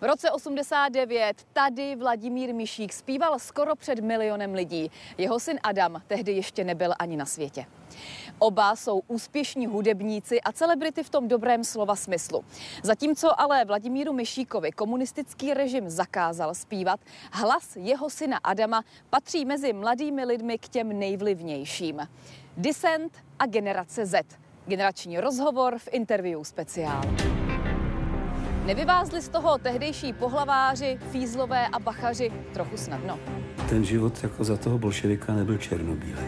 V roce 89 tady Vladimír Mišík zpíval skoro před milionem lidí. Jeho syn Adam tehdy ještě nebyl ani na světě. Oba jsou úspěšní hudebníci a celebrity v tom dobrém slova smyslu. Zatímco ale Vladimíru Myšíkovi komunistický režim zakázal zpívat, hlas jeho syna Adama patří mezi mladými lidmi k těm nejvlivnějším. Dissent a generace Z. Generační rozhovor v interview speciál. Nevyvázli z toho tehdejší pohlaváři, fízlové a bachaři trochu snadno. Ten život jako za toho bolševika nebyl černobílý.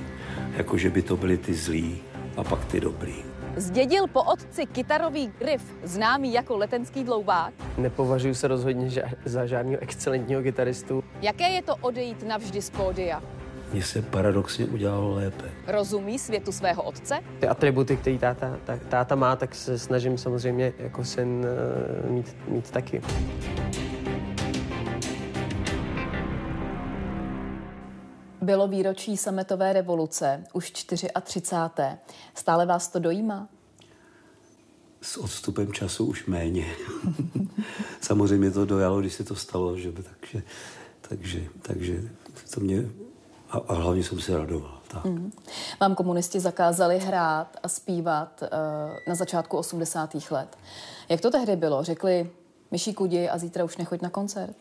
Jako, že by to byli ty zlí a pak ty dobrý. Zdědil po otci kytarový riff, známý jako letenský dloubák. Nepovažuji se rozhodně za žádného excelentního kytaristu. Jaké je to odejít navždy z pódia? Mně se paradoxně udělalo lépe. Rozumí světu svého otce? Ty atributy, které táta, tá, táta má, tak se snažím samozřejmě jako syn uh, mít, mít taky. Bylo výročí sametové revoluce, už 34. Stále vás to dojímá? S odstupem času už méně. Samozřejmě to dojalo, když se to stalo, že by, takže, takže, takže to mě a, a hlavně jsem se radoval. Tak. Mm. Vám komunisti zakázali hrát a zpívat uh, na začátku 80. let. Jak to tehdy bylo? Řekli, myší kudi a zítra už nechoď na koncert?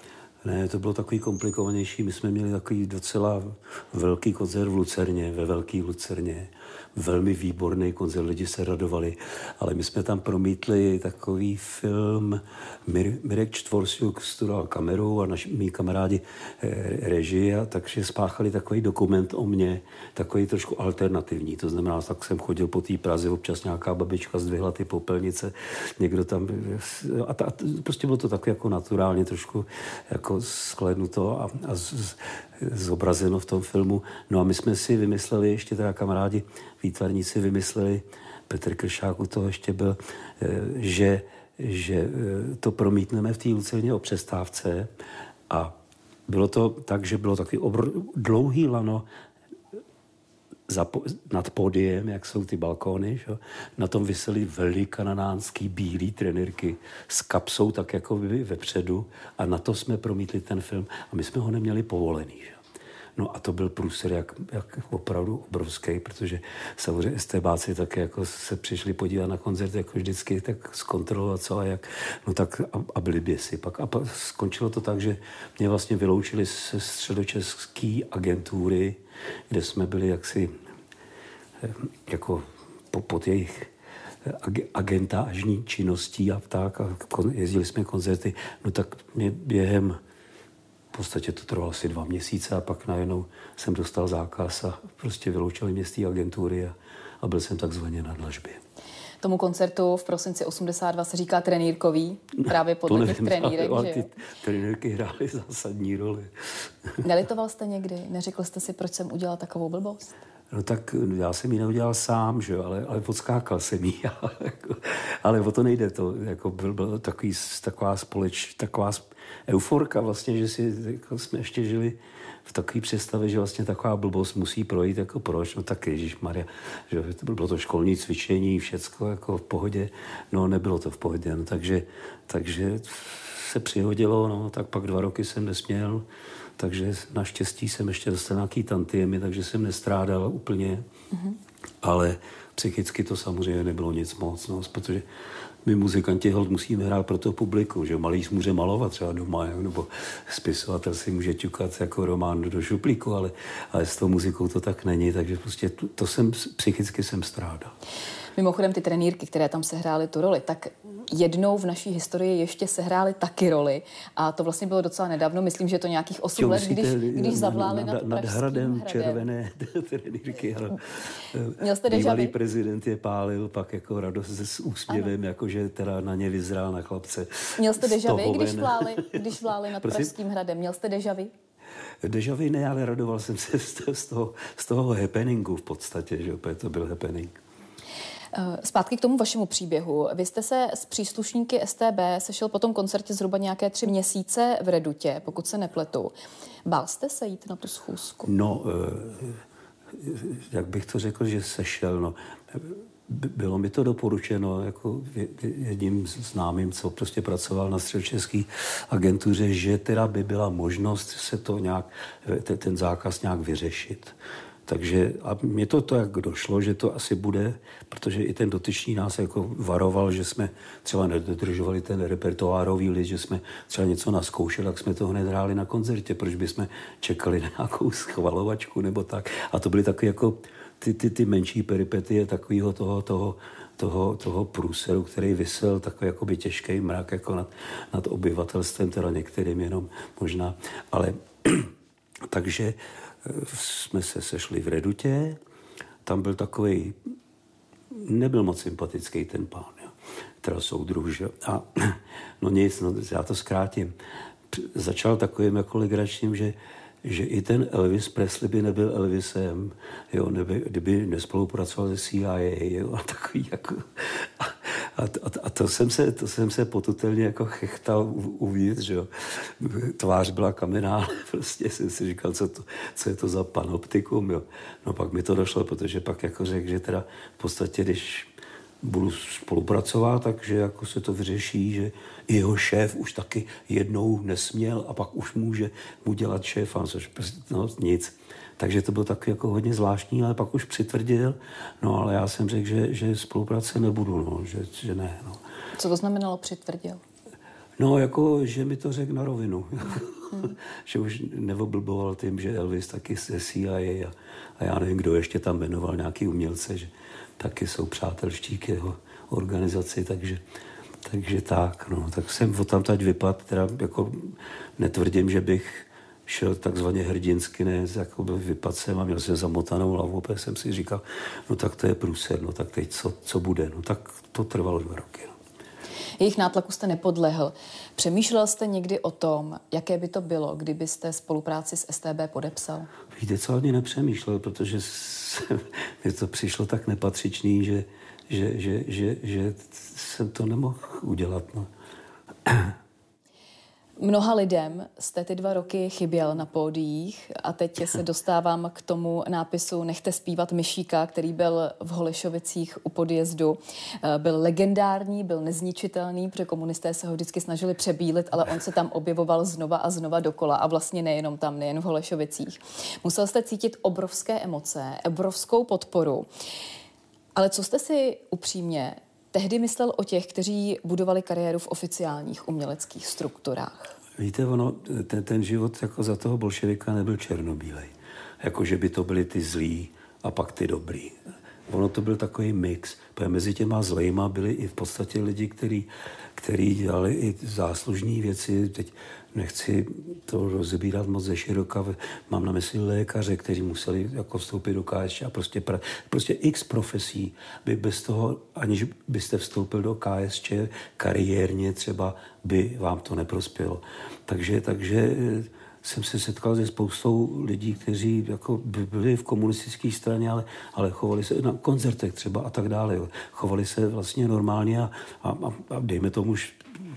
Ne, to bylo takový komplikovanější. My jsme měli takový docela velký koncert v Lucerně, ve Velký Lucerně velmi výborný koncert, lidi se radovali, ale my jsme tam promítli takový film Mir, Mirek Čtvorsiuk studoval kamerou a naši mý kamarádi e, režii, takže spáchali takový dokument o mně, takový trošku alternativní. To znamená, tak jsem chodil po té Praze, občas nějaká babička zdvihla ty popelnice, někdo tam a, ta, prostě bylo to tak jako naturálně trošku jako sklenuto a, a z, zobrazeno v tom filmu. No a my jsme si vymysleli, ještě teda kamarádi výtvarníci vymysleli, Petr Kršák u toho ještě byl, eh, že, že eh, to promítneme v té Lucerně o přestávce a bylo to tak, že bylo takový obr- dlouhý lano za, nad podiem, jak jsou ty balkóny, že? na tom vysely velikananánský bílý trenérky s kapsou tak jako vepředu a na to jsme promítli ten film a my jsme ho neměli povolený. Že? No a to byl průser jak, jak opravdu obrovský, protože samozřejmě STBáci také jako se přišli podívat na koncert jako vždycky, tak zkontrolovat co a jak. No tak a, a byli běsi. Pak, a pak skončilo to tak, že mě vlastně vyloučili ze středočeské agentury, kde jsme byli jaksi eh, jako po, pod jejich eh, agentážní činností a tak a jezdili jsme koncerty, no tak mě během podstatě to trvalo asi dva měsíce a pak najednou jsem dostal zákaz a prostě vyloučili mě z té agentury a, a byl jsem takzvaně na dlažbě. Tomu koncertu v prosinci 82 se říká trenýrkový, právě podle těch trenýrek, ale ty trenýrky hrály zásadní roli. Nelitoval jste někdy? Neřekl jste si, proč jsem udělal takovou blbost? No tak já jsem ji neudělal sám, že jo, ale, ale podskákal jsem ji. Jako, ale o to nejde. To jako byl, byl takový, taková společ, taková euforka vlastně, že si jako jsme ještě žili v takové představě, že vlastně taková blbost musí projít, jako proč, no tak Ježíš Maria, že to bylo to školní cvičení, všecko jako v pohodě, no nebylo to v pohodě, no takže, takže se přihodilo, no tak pak dva roky jsem nesměl, takže naštěstí jsem ještě dostal nějaký tantiemy, takže jsem nestrádal úplně, mm-hmm. ale psychicky to samozřejmě nebylo nic moc, no, protože my muzikanti hold musíme hrát pro to publiku, že malý může malovat třeba doma, nebo spisovatel si může ťukat jako román do šuplíku, ale, ale s tou muzikou to tak není, takže prostě to, to jsem, psychicky jsem strádal. Mimochodem ty trenýrky, které tam sehrály tu roli, tak jednou v naší historii ještě sehrály taky roli a to vlastně bylo docela nedávno, myslím, že to nějakých 8 jo, let, když, když zavláli nad, nad, nad hradem, hradem červené trenýrky. Měl jste Bývalý prezident je pálil pak jako radost s úsměvem, jakože teda na ně vyzrál na chlapce. Měl jste dežavy, když vláli, když vláli nad Prosím? Pražským hradem? Měl jste dežavy? Dežavy ne, ale radoval jsem se z toho, z toho happeningu v podstatě, že opět to byl happening. Eh, zpátky k tomu vašemu příběhu. Vy jste se s příslušníky STB sešel po tom koncertě zhruba nějaké tři měsíce v Redutě, pokud se nepletu. Bál jste se jít na tu schůzku? No, eh, jak bych to řekl, že sešel, no, bylo mi to doporučeno jako jedním známým, co prostě pracoval na středočeské agentuře, že teda by byla možnost se to nějak, ten zákaz nějak vyřešit. Takže a mě to tak došlo, že to asi bude, protože i ten dotyčný nás jako varoval, že jsme třeba nedodržovali ten repertoárový list, že jsme třeba něco naskoušeli, tak jsme to hned hráli na koncertě, proč bychom čekali na nějakou schvalovačku nebo tak. A to byly takové jako ty, ty, ty menší peripetie takového toho, toho, toho, toho průseru, který vysel takový jakoby těžký mrak jako nad, nad obyvatelstvem, teda některým jenom možná. Ale takže jsme se sešli v Redutě, tam byl takový, nebyl moc sympatický ten pán, jo. teda soudruh, že? A no nic, no, já to zkrátím. Začal takovým jako legračním, že že i ten Elvis Presley by nebyl Elvisem, jo, neby, kdyby nespolupracoval se CIA, jo, a takový jako... A, a, a, a to, jsem se, to jsem se potutelně jako chechtal uvnitř, že jo. Tvář byla kamená, prostě jsem si říkal, co, to, co je to za panoptikum, jo. No pak mi to došlo, protože pak jako řekl, že teda v podstatě, když budu spolupracovat, takže jako se to vyřeší, že jeho šéf už taky jednou nesměl a pak už může mu dělat šéfa, což prostě, no, nic. Takže to bylo tak jako hodně zvláštní, ale pak už přitvrdil. No ale já jsem řekl, že, že spolupráce nebudu, no, že, že ne. No. Co to znamenalo přitvrdil? No, jako, že mi to řekl na rovinu. Hmm. že už neoblboval tím, že Elvis taky se CIA a, a já nevím, kdo ještě tam jmenoval nějaký umělce, že taky jsou přátelští k jeho organizaci, takže, takže tak, no. Tak jsem o tam teď vypad, teda jako netvrdím, že bych šel takzvaně hrdinsky, ne, jakoby vypad jsem a měl jsem zamotanou hlavu, opět jsem si říkal, no tak to je průser, no tak teď co, co bude, no tak to trvalo dva roky. No. Jejich nátlaku jste nepodlehl. Přemýšlel jste někdy o tom, jaké by to bylo, kdybyste spolupráci s STB podepsal? Víte, co ani nepřemýšlel, protože mi to přišlo tak nepatřičný, že, že, že, že, že jsem to nemohl udělat. No. Mnoha lidem jste ty dva roky chyběl na pódiích a teď se dostávám k tomu nápisu Nechte zpívat Myšíka, který byl v Holešovicích u podjezdu. Eh, byl legendární, byl nezničitelný, protože komunisté se ho vždycky snažili přebílit, ale on se tam objevoval znova a znova dokola a vlastně nejenom tam, nejen v Holešovicích. Musel jste cítit obrovské emoce, obrovskou podporu. Ale co jste si upřímně tehdy myslel o těch, kteří budovali kariéru v oficiálních uměleckých strukturách? Víte, ono, ten, ten život jako za toho bolševika nebyl černobílej. Jako, že by to byli ty zlí a pak ty dobrý. Ono to byl takový mix, protože mezi těma zlejma byli i v podstatě lidi, kteří dělali i záslužní věci. Teď nechci to rozebírat moc ze široka. Mám na mysli lékaře, kteří museli jako vstoupit do KSČ a prostě, pra, prostě x profesí by bez toho, aniž byste vstoupil do KSČ kariérně třeba, by vám to neprospělo. Takže, takže jsem se setkal se spoustou lidí, kteří jako byli v komunistické straně, ale, ale chovali se na koncertech třeba a tak dále. Jo. Chovali se vlastně normálně a, a, a dejme tomu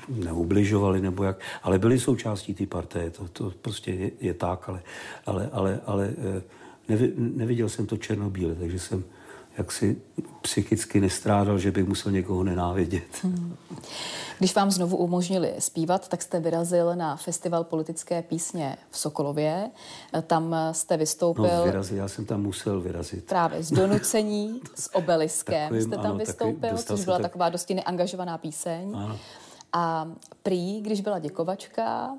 neubližovali nebo jak, ale byli součástí té parté, to, to prostě je, je tak, ale, ale, ale, ale eh, nevi, neviděl jsem to černobíle, takže jsem jak si psychicky nestrádal, že bych musel někoho nenávidět. Hmm. Když vám znovu umožnili zpívat, tak jste vyrazil na festival politické písně v Sokolově. Tam jste vystoupil... No, vyrazil, já jsem tam musel vyrazit. Právě z donucení, s obeliskem Takovým, jste tam ano, vystoupil, takový, což byla tak... taková dosti neangažovaná píseň. Ano. A prý, když byla děkovačka,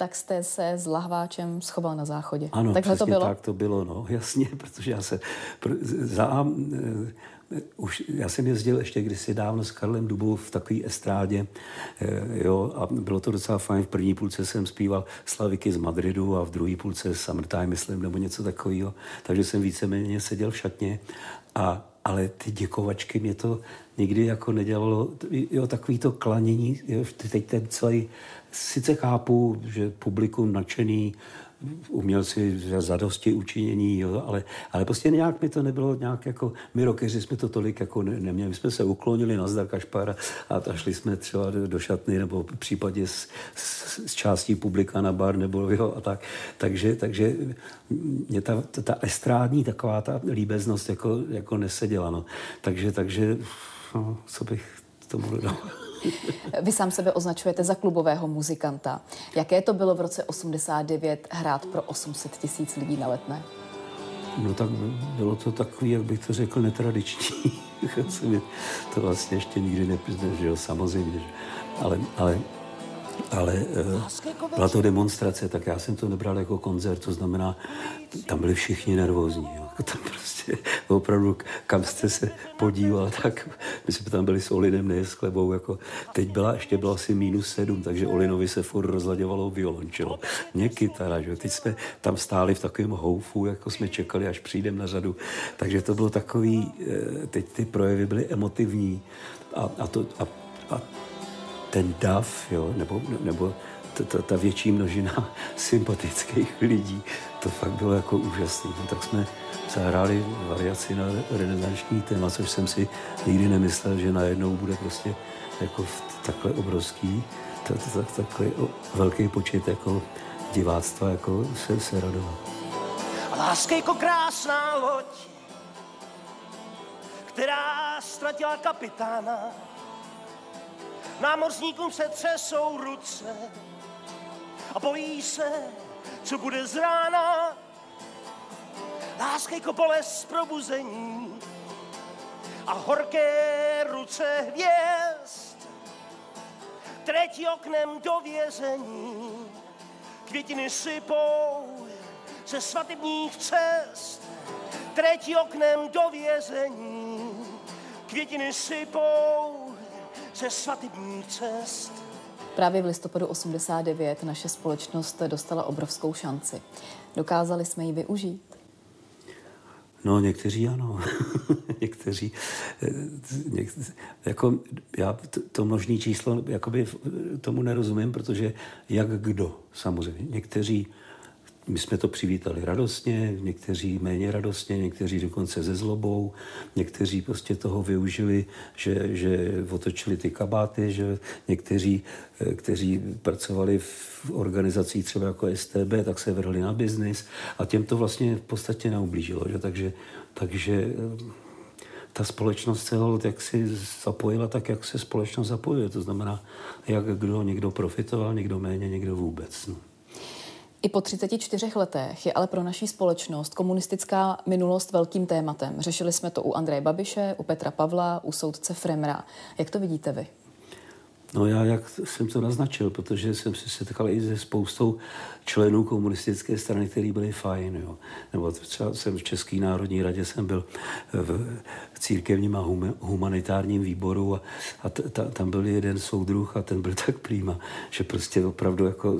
tak jste se s lahváčem schoval na záchodě. Ano, Takhle to bylo? tak to bylo, no, jasně, protože já se za, uh, už, já jsem jezdil ještě kdysi dávno s Karlem Dubou v takové estrádě, uh, jo, a bylo to docela fajn. V první půlce jsem zpíval Slaviky z Madridu a v druhé půlce Summertime, myslím, nebo něco takového. Takže jsem víceméně seděl v šatně a ale ty děkovačky mě to nikdy jako nedělalo, jo, takový to klanění, jo, teď ten celý, sice chápu, že publikum nadšený, umělci zadosti učinění, jo, ale, ale prostě nějak mi to nebylo nějak jako, my rokeři jsme to tolik jako ne, neměli, my jsme se uklonili na zdar kašpara a, a šli jsme třeba do, do šatny nebo v případě z, z, z částí publika na bar nebo jo, a tak. Takže, takže mě ta, ta, ta estrádní taková ta líbeznost jako, jako neseděla. No. Takže, takže no, co bych tomu dodal. Vy sám sebe označujete za klubového muzikanta. Jaké to bylo v roce 89 hrát pro 800 tisíc lidí na letné? No tak bylo to takový, jak bych to řekl, netradiční. to vlastně ještě nikdy nepřiznal, samozřejmě. Ale, ale ale uh, byla to demonstrace, tak já jsem to nebral jako koncert, to znamená, tam byli všichni nervózní. Jo. Tam prostě opravdu, kam jste se podíval, tak my jsme tam byli s Olinem, ne s Klebou. Jako, teď byla, ještě bylo asi minus sedm, takže Olinovi se furt rozladěvalo violončelo. Mě kytara, že? Teď jsme tam stáli v takovém houfu, jako jsme čekali, až přijdem na řadu. Takže to bylo takový, eh, teď ty projevy byly emotivní a, a, to, a, a ten dav, jo, nebo, nebo ta, ta, ta větší množina sympatických lidí, to fakt bylo jako úžasné. No, tak jsme zahráli variaci na renesanční téma, což jsem si nikdy nemyslel, že najednou bude prostě jako takhle obrovský, takhle velký počet jako diváctva jako se, se radovat. Láska jako krásná loď, která ztratila kapitána, Námořníkům se třesou ruce a bojí se, co bude z rána. Láska jako bolest probuzení a horké ruce hvězd. Třetí oknem do vězení květiny sypou ze svatebních cest. Třetí oknem do vězení květiny sypou cest. Právě v listopadu 89 naše společnost dostala obrovskou šanci. Dokázali jsme ji využít? No, někteří ano. někteří, eh, něk, jako já to, to množné číslo, jakoby tomu nerozumím, protože jak kdo, samozřejmě. Někteří my jsme to přivítali radostně, někteří méně radostně, někteří dokonce ze zlobou, někteří prostě toho využili, že, že otočili ty kabáty, že někteří, eh, kteří pracovali v organizacích třeba jako STB, tak se vrhli na biznis a těm to vlastně v podstatě neublížilo. Že? Takže, takže eh, ta společnost se jak si zapojila tak, jak se společnost zapojuje. To znamená, jak kdo, někdo profitoval, někdo méně, někdo vůbec. No. I po 34 letech je ale pro naší společnost komunistická minulost velkým tématem. Řešili jsme to u Andreje Babiše, u Petra Pavla, u soudce Fremra. Jak to vidíte vy? No já, jak jsem to naznačil, protože jsem se setkal i se spoustou členů komunistické strany, kteří byli fajn. Jo. Nebo třeba jsem v České národní radě jsem byl v církevním a humanitárním výboru a, a t, ta, tam byl jeden soudruh a ten byl tak prýma, že prostě opravdu jako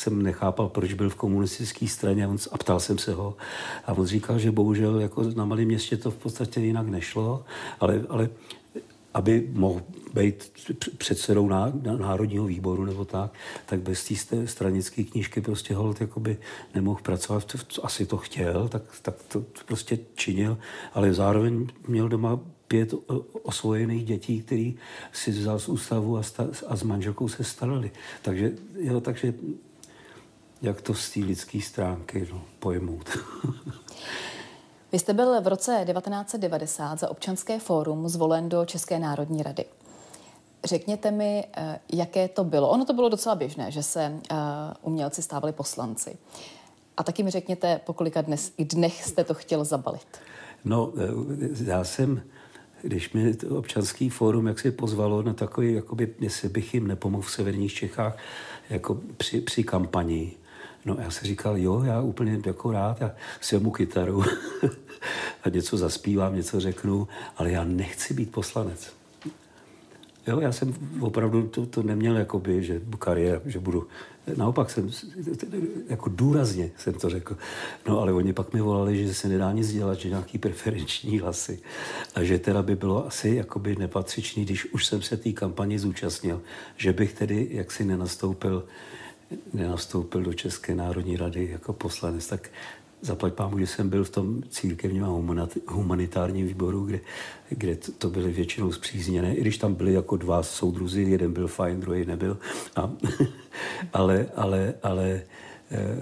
jsem nechápal, proč byl v komunistické straně a, ptal jsem se ho. A on říkal, že bohužel jako na malém městě to v podstatě jinak nešlo, ale, ale aby mohl být předsedou Národního výboru nebo tak, tak bez té stranické knížky prostě hold jakoby nemohl pracovat. Asi to chtěl, tak, tak to prostě činil, ale zároveň měl doma pět osvojených dětí, který si vzal z ústavu a, sta, a s manželkou se starali. Takže, jo, takže jak to z té lidské stránky no, pojmout. Vy jste byl v roce 1990 za občanské fórum zvolen do České národní rady. Řekněte mi, eh, jaké to bylo. Ono to bylo docela běžné, že se uh, umělci stávali poslanci. A taky mi řekněte, po kolika dnes, dnech jste to chtěl zabalit. No, eh, já jsem, když mi občanský fórum jak se pozvalo na takový, jakoby, jestli bych jim nepomohl v severních Čechách, jako při, při kampani, No já jsem říkal, jo, já úplně jako rád, já si mu kytaru a něco zaspívám, něco řeknu, ale já nechci být poslanec. Jo, já jsem opravdu to, to neměl jakoby, že kariéra, že budu, naopak jsem, jako důrazně jsem to řekl. No ale oni pak mi volali, že se nedá nic dělat, že nějaký preferenční hlasy a že teda by bylo asi jakoby nepatřičný, když už jsem se té kampani zúčastnil, že bych tedy jaksi nenastoupil nenastoupil do České národní rady jako poslanec, tak zaplať pámu, že jsem byl v tom církevním a humanitárním výboru, kde, kde to byly většinou zpřízněné, i když tam byli jako dva soudruzi, jeden byl fajn, druhý nebyl. A, ale, ale, ale eh,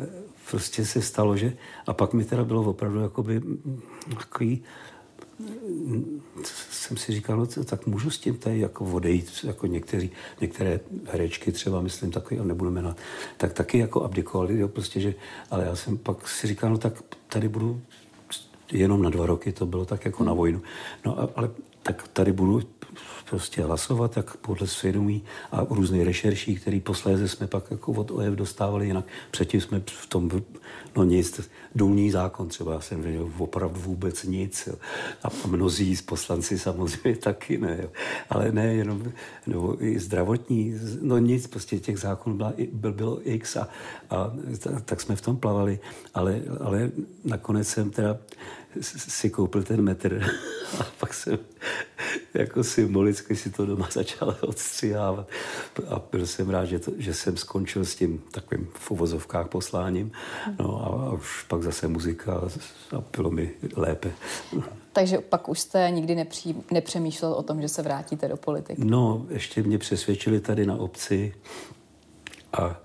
prostě se stalo, že... A pak mi teda bylo opravdu jakoby takový jsem si říkal, no, tak můžu s tím tady jako odejít, jako někteří, některé herečky třeba, myslím, takový, nebudu jmenovat, tak taky jako abdikovali, jo, prostě, že, ale já jsem pak si říkal, no tak tady budu jenom na dva roky, to bylo tak jako na vojnu. No ale tak tady budu prostě hlasovat, tak podle svědomí a různé rešerší, které posléze jsme pak jako od OEF dostávali, jinak předtím jsme v tom, no nic, důlní zákon třeba jsem věděl opravdu vůbec nic. Jo. A mnozí z poslanci samozřejmě taky ne. Jo. Ale ne jenom, nebo i zdravotní, no nic, prostě těch zákonů byla, byl, bylo x a, a tak jsme v tom plavali. Ale, ale nakonec jsem teda si koupil ten metr a pak jsem jako symbolicky si to doma začal odstřihávat. A byl jsem rád, že, to, že jsem skončil s tím takovým v uvozovkách posláním. No a, a už pak zase muzika a bylo mi lépe. Takže pak už jste nikdy nepří, nepřemýšlel o tom, že se vrátíte do politiky? No, ještě mě přesvědčili tady na obci. A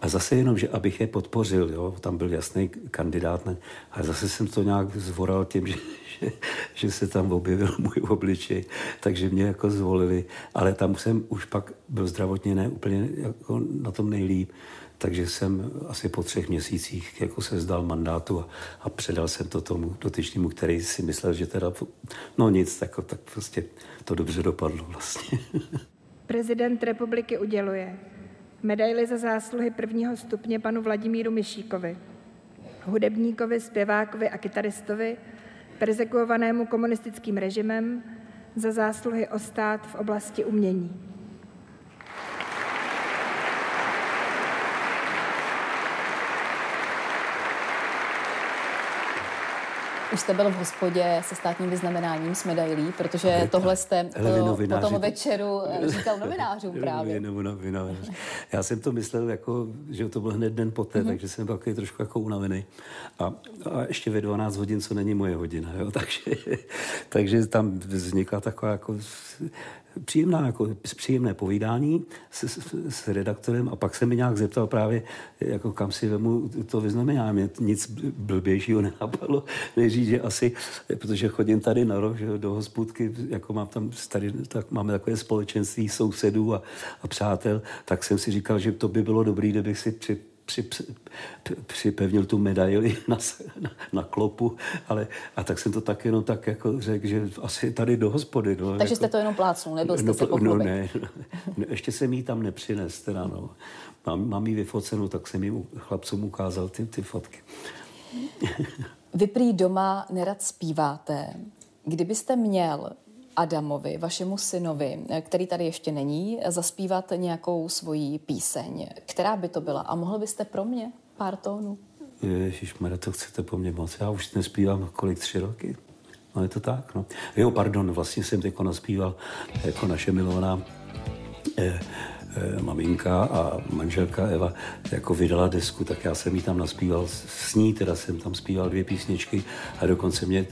a zase jenom, že abych je podpořil, jo, tam byl jasný kandidát, ne, a zase jsem to nějak zvoral tím, že, že, že se tam objevil můj obličej, takže mě jako zvolili, ale tam jsem už pak byl zdravotně ne úplně jako na tom nejlíp, takže jsem asi po třech měsících jako se zdal mandátu a, a předal jsem to tomu dotyčnému, který si myslel, že teda, no nic, tak, tak prostě to dobře dopadlo vlastně. Prezident republiky uděluje medaili za zásluhy prvního stupně panu Vladimíru Myšíkovi, hudebníkovi, zpěvákovi a kytaristovi, persekuovanému komunistickým režimem za zásluhy o stát v oblasti umění. Už jste byl v hospodě se státním vyznamenáním s medailí, protože tohle jste to, po tom večeru eh, říkal novinářům právě. Novinář. Já jsem to myslel, jako, že to byl hned den poté, mm-hmm. takže jsem byl trošku jako unavený. A, a ještě ve 12 hodin, co není moje hodina. Jo? Takže, takže tam vznikla taková jako příjemná, jako příjemné povídání s, s, s, redaktorem a pak se mi nějak zeptal právě, jako kam si vemu to vyznamená. Mě nic blbějšího nenapadlo, než říct, že asi, protože chodím tady na rok, že do hospůdky, jako mám tam tady, tak máme takové společenství sousedů a, a přátel, tak jsem si říkal, že to by bylo dobré, kdybych si při při, při, připevnil tu medaili na, na, na klopu, ale a tak jsem to tak jenom tak jako řekl, že asi tady do hospody. No, Takže jako, jste to jenom plácnul, nebyl jste no, se No ne, ne, ještě jsem jí tam nepřines, teda no. Mám, mám jí vyfocenou, tak jsem jí chlapcům ukázal ty, ty fotky. Vy prý doma nerad zpíváte. Kdybyste měl Adamovi, vašemu synovi, který tady ještě není, zaspívat nějakou svoji píseň. Která by to byla? A mohl byste pro mě pár tónů? Ježíš, to chcete po mně moc. Já už nespívám kolik tři roky. No je to tak, no. Jo, pardon, vlastně jsem teď naspíval jako naše milovaná eh, eh, maminka a manželka Eva jako vydala desku, tak já jsem jí tam naspíval s ní, teda jsem tam zpíval dvě písničky a dokonce mě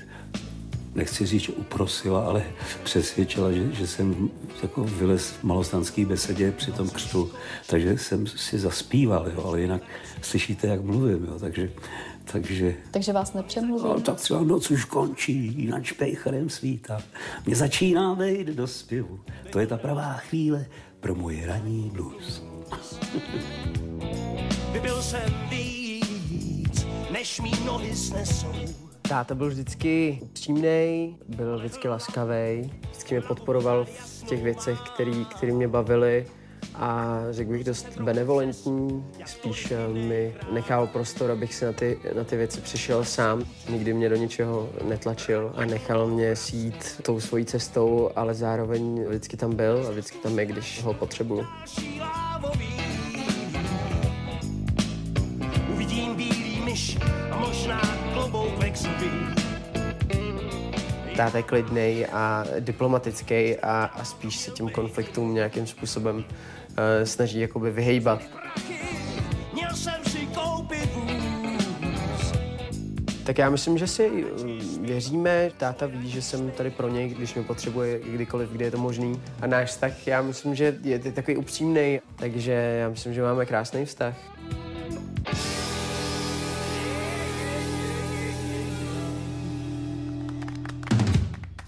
nechci říct, že uprosila, ale přesvědčila, že, že jsem jako vylez v malostanský besedě při tom křtu, takže jsem si zaspíval, jo, ale jinak slyšíte, jak mluvím, jo, takže takže, takže vás nepřemluvím? No, tak třeba noc už končí, jinak špejcharem svítá. Mě začíná vejít do zpěvu. To je ta pravá chvíle pro můj ranní blues. Vybil jsem víc, než mý nohy snesou Táta byl vždycky přímý, byl vždycky laskavý, vždycky mě podporoval v těch věcech, které mě bavily a řekl bych dost benevolentní, spíš eh, mi nechal prostor, abych si na ty, na ty věci přišel sám. Nikdy mě do ničeho netlačil a nechal mě sít tou svojí cestou, ale zároveň vždycky tam byl a vždycky tam je, když ho potřebuju. Myš a možná klobouk Táta je klidnej a diplomatický a, a spíš se tím konfliktům nějakým způsobem uh, snaží jakoby vyhejbat. Tak já myslím, že si eh, věříme, táta ví, že jsem tady pro něj, když mě potřebuje kdykoliv, kdy je to možný. A náš vztah, já myslím, že je takový upřímný, takže já myslím, že máme krásný vztah.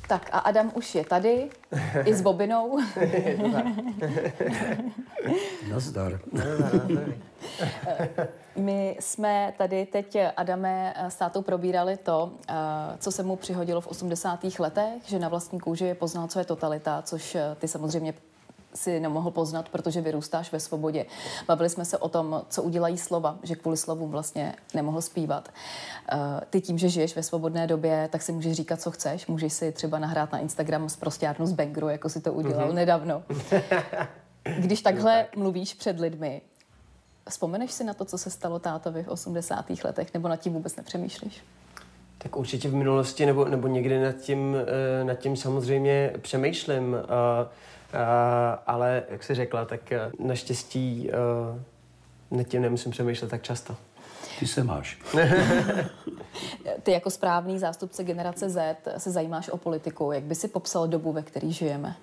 Tak a Adam už je tady, i s bobinou. Nazdar. My jsme tady teď, Adame, s tátou probírali to, eh, co se mu přihodilo v 80. letech, že na vlastní kůži poznal, co je totalita, což eh, ty samozřejmě si nemohl poznat, protože vyrůstáš ve svobodě. Bavili jsme se o tom, co udělají slova, že kvůli slovům vlastně nemohl zpívat. Eh, ty tím, že žiješ ve svobodné době, tak si můžeš říkat, co chceš. Můžeš si třeba nahrát na Instagram z prostárnu z Bangru, jako si to udělal mm-hmm. nedávno. Když takhle tak. mluvíš před lidmi, vzpomeneš si na to, co se stalo tátovi v 80. letech, nebo nad tím vůbec nepřemýšlíš? Tak určitě v minulosti nebo, nebo někdy nad tím, eh, nad tím samozřejmě přemýšlím. Uh, ale jak jsi řekla, tak eh, naštěstí uh, nad tím nemusím přemýšlet tak často. Ty se máš. Ty jako správný zástupce generace Z se zajímáš o politiku. Jak by si popsal dobu, ve které žijeme?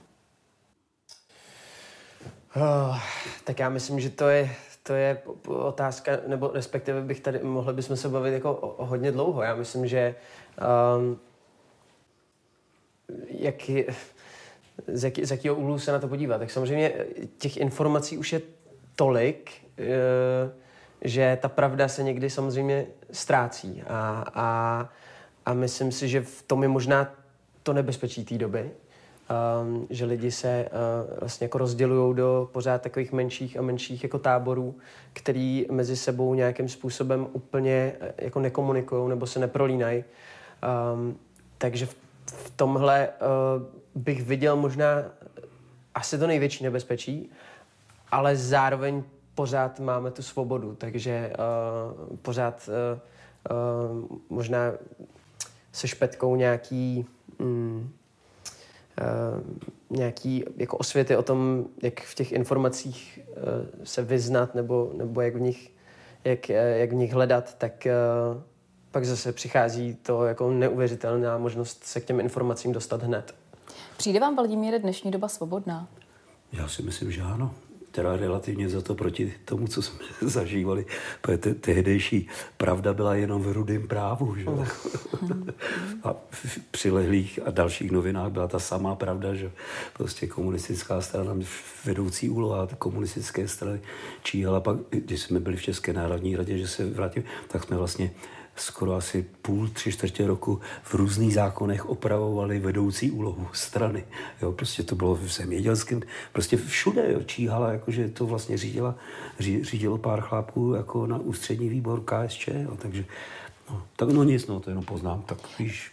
Uh, tak já myslím, že to je, to je otázka, nebo respektive bych tady, mohli bychom se bavit jako o, o hodně dlouho. Já myslím, že um, jak je, z, jak, z jakého úhlu se na to podívat. Tak samozřejmě těch informací už je tolik, e, že ta pravda se někdy samozřejmě ztrácí. A, a, a myslím si, že v tom je možná to nebezpečí té doby, um, že lidi se uh, vlastně jako rozdělují do pořád takových menších a menších jako táborů, který mezi sebou nějakým způsobem úplně jako nekomunikují nebo se neprolínají. Um, takže v, tomhle bych viděl možná asi to největší nebezpečí, ale zároveň pořád máme tu svobodu, takže uh, pořád uh, uh, možná se špetkou nějaký um, uh, nějaký jako osvěty o tom, jak v těch informacích uh, se vyznat nebo, nebo jak, v nich, jak, jak v nich hledat, tak uh, pak zase přichází to jako neuvěřitelná možnost se k těm informacím dostat hned. Přijde vám, Vladimíre, dnešní doba svobodná? Já si myslím, že ano. Teda relativně za to proti tomu, co jsme zažívali. Te- tehdejší pravda byla jenom v rudém právu. Že? a v přilehlých a dalších novinách byla ta samá pravda, že prostě komunistická strana vedoucí úloha komunistické strany číhala. Pak, když jsme byli v České národní radě, že se vrátím, tak jsme vlastně skoro asi půl, tři čtvrtě roku v různých zákonech opravovali vedoucí úlohu strany. Jo, prostě to bylo v zemědělském, prostě všude jo, číhala, jakože to vlastně řídila, ří, řídilo pár chlápků jako na ústřední výbor KSČ, jo, takže no, tak no nic, no, to jenom poznám, tak víš,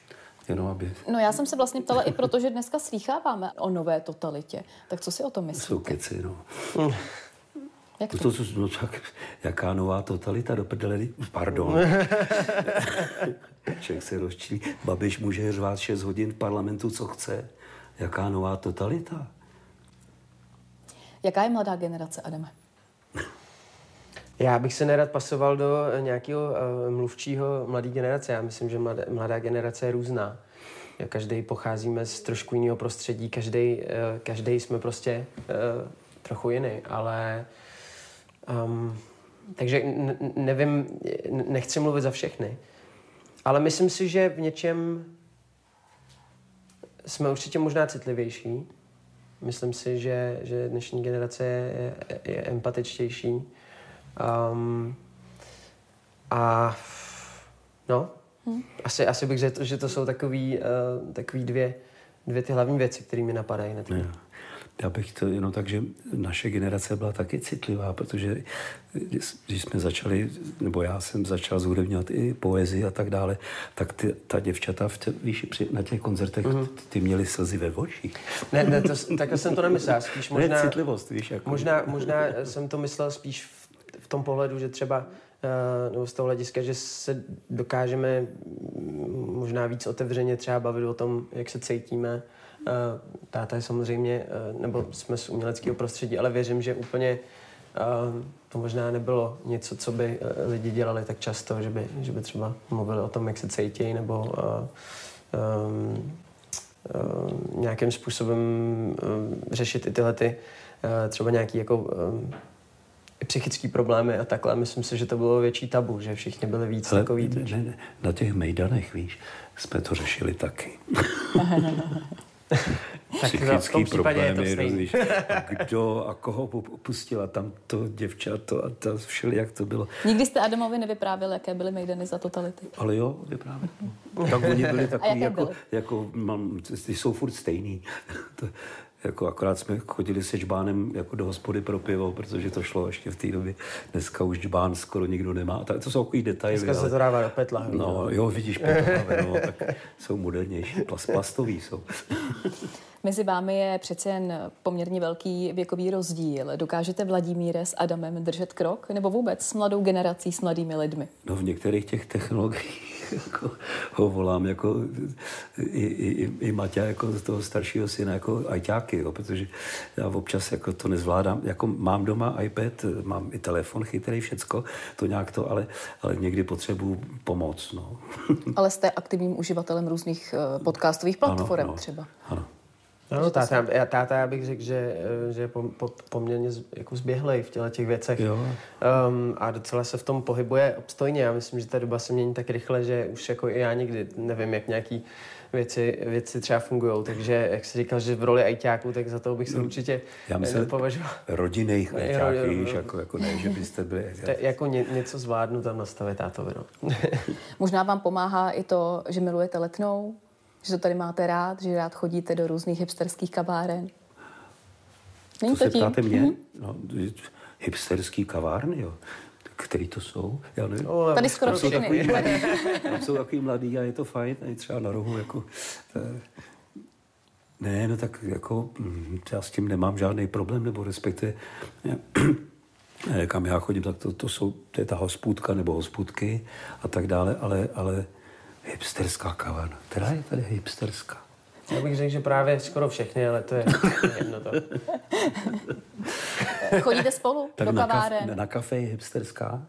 Jenom aby... No já jsem se vlastně ptala i proto, že dneska slýcháváme o nové totalitě. Tak co si o tom myslíte? Jsou keci, no. Jak to? to, to no, tak, jaká nová totalita do prdele, pardon. Člověk se rozčí. Babiš může řvát 6 hodin v parlamentu, co chce. Jaká nová totalita? Jaká je mladá generace, Adame? Já bych se nerad pasoval do nějakého uh, mluvčího mladé generace. Já myslím, že mladá, mladá generace je různá. Každý pocházíme z trošku jiného prostředí, každý, uh, každý jsme prostě uh, trochu jiný, ale Um, takže nevím, nechci mluvit za všechny. Ale myslím si, že v něčem jsme určitě možná citlivější. Myslím si, že, že dnešní generace je, je empatičtější. Um, a no, hmm. asi, asi bych řekl, že to jsou takový, uh, takový dvě, dvě ty hlavní věci, které mi napadají na tím. Já bych to jenom tak, že naše generace byla taky citlivá, protože když jsme začali, nebo já jsem začal zhudebňovat i poezii a tak dále, tak ty, ta děvčata v tě, víš, při, na těch koncertech, mm-hmm. ty, ty měly slzy ve očích. Ne, ne, to, takhle jsem to nemyslel, spíš možná... Ne, citlivost, víš. Jako... Možná, možná jsem to myslel spíš v, v tom pohledu, že třeba Uh, nebo z toho hlediska, že se dokážeme možná víc otevřeně třeba bavit o tom, jak se cítíme, Eh, táta je samozřejmě, eh, nebo jsme z uměleckého prostředí, ale věřím, že úplně eh, to možná nebylo něco, co by lidi dělali tak často, že by, že by třeba mluvili o tom, jak se cítí, nebo uh, um, uh, nějakým způsobem uh, řešit i tyhle ty, uh, třeba nějaký jako um, i psychické problémy a takhle. Myslím si, že to bylo větší tabu, že všichni byli víc Ale takový. ne, ne, na těch mejdanech, víš, jsme to řešili taky. Tak v tom případě je to stejný. kdo a koho opustila tam to děvčato a to všeli, jak to bylo. Nikdy jste Adamovi nevyprávěl, jaké byly mejdany za totality. Ale jo, vyprávět. Tak oni byli takový, jako, byly? jako mám, ty jsou furt stejný. Jako akorát jsme chodili se žbánem jako do hospody pro pivo, protože to šlo ještě v té době. Dneska už žbán skoro nikdo nemá. Tak to jsou takový detaily. Dneska se ale- to dává do petla. No, jo, vidíš, právě, no, tak jsou modernější, plast, plastový jsou. Mezi vámi je přece jen poměrně velký věkový rozdíl. Dokážete Vladimíre s Adamem držet krok? Nebo vůbec s mladou generací, s mladými lidmi? No v některých těch technologiích jako, ho volám jako i, i, i, Maťa jako z toho staršího syna jako ajťáky, jo, protože já občas jako to nezvládám. Jako mám doma iPad, mám i telefon chytrý, všecko, to nějak to, ale, ale někdy potřebuju pomoc. No. Ale jste aktivním uživatelem různých eh, podcastových platform no. třeba. Ano. No, táta, já, táta, já bych řekl, že, eh, že je po, po, poměrně z, jako zběhlej v těle těch věcech. Jo. Um, a docela se v tom pohybuje obstojně. Já myslím, že ta doba se mění tak rychle, že už jako i já nikdy nevím, jak nějaký věci, věci třeba fungují. Takže, jak jsi říkal, že v roli ajťáků, tak za to bych se určitě No, Já eh, myslím, nepovažoval. rodinných jo, jo, víš, jo. jako, jako ne, že byste byli... To jako ně, něco zvládnu tam nastavit tátovi. No. Možná vám pomáhá i to, že milujete letnou, že to tady máte rád, že rád chodíte do různých hipsterských kaváren. Není To to se tím? ptáte mě? Mhm. No, hipsterský kavárny, jo. Který to jsou? Já nevím. No, Tady skoro jsou všechny. takový mladý, jsou takový mladý a je to fajn, a je třeba na rohu, jako... eh, Ne, no tak jako, mm, já s tím nemám žádný problém, nebo respektive, eh, kam já chodím, tak to, to jsou, to je ta hospůdka nebo hospůdky a tak dále, ale, ale hipsterská kavárna, která je tady hipsterská? Já bych řekl, že právě skoro všechny, ale to je jedno to. Chodíte spolu do na, kaváren? kaf, na kafe je hipsterská?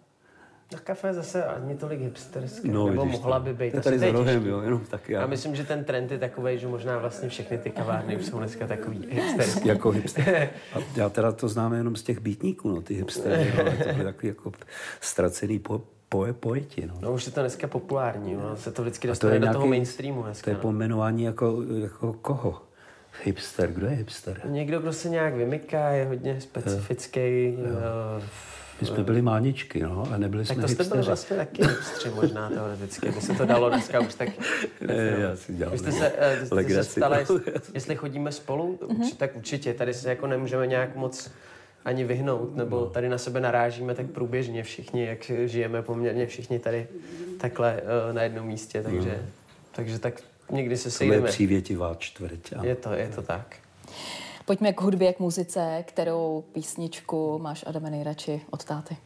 Na kafe zase ani tolik hipsterské, No, nebo vidíš mohla to. by být. To je tady to je za rohem, jo, jenom tak já. Já myslím, že ten trend je takový, že možná vlastně všechny ty kavárny už jsou dneska takový hipsterský. jako hipster. A já teda to znám jenom z těch býtníků, no, ty hipstery, ale to byly takový jako ztracený po, po, poeti, no. No už je to dneska populární, no. se to vždycky A to dostane je do toho nějaký- mainstreamu To dneska. je no. pomenování jako, jako koho? Hipster, kdo je hipster? Někdo, kdo se nějak vymyká, je hodně specifický. eh, My jsme byli máničky, no, a nebyli Tak jsme to jste byli hipsteři. vlastně taky hipstři možná teoreticky, by se to dalo dneska už tak... Ne, já si dělám Vy jste se, eh, jste se legraci, ptala, no. jestli, chodíme spolu, Urči- tak určitě. Tady se jako nemůžeme nějak moc ani vyhnout, nebo tady na sebe narážíme tak průběžně všichni, jak žijeme poměrně všichni tady takhle eh, na jednom místě, takže, takže tak někdy se Tohle je sejdeme. přívětivá čtvrť. ano. Je to, je to tak. Pojďme k hudbě, k muzice. Kterou písničku máš, Adame, nejradši od táty?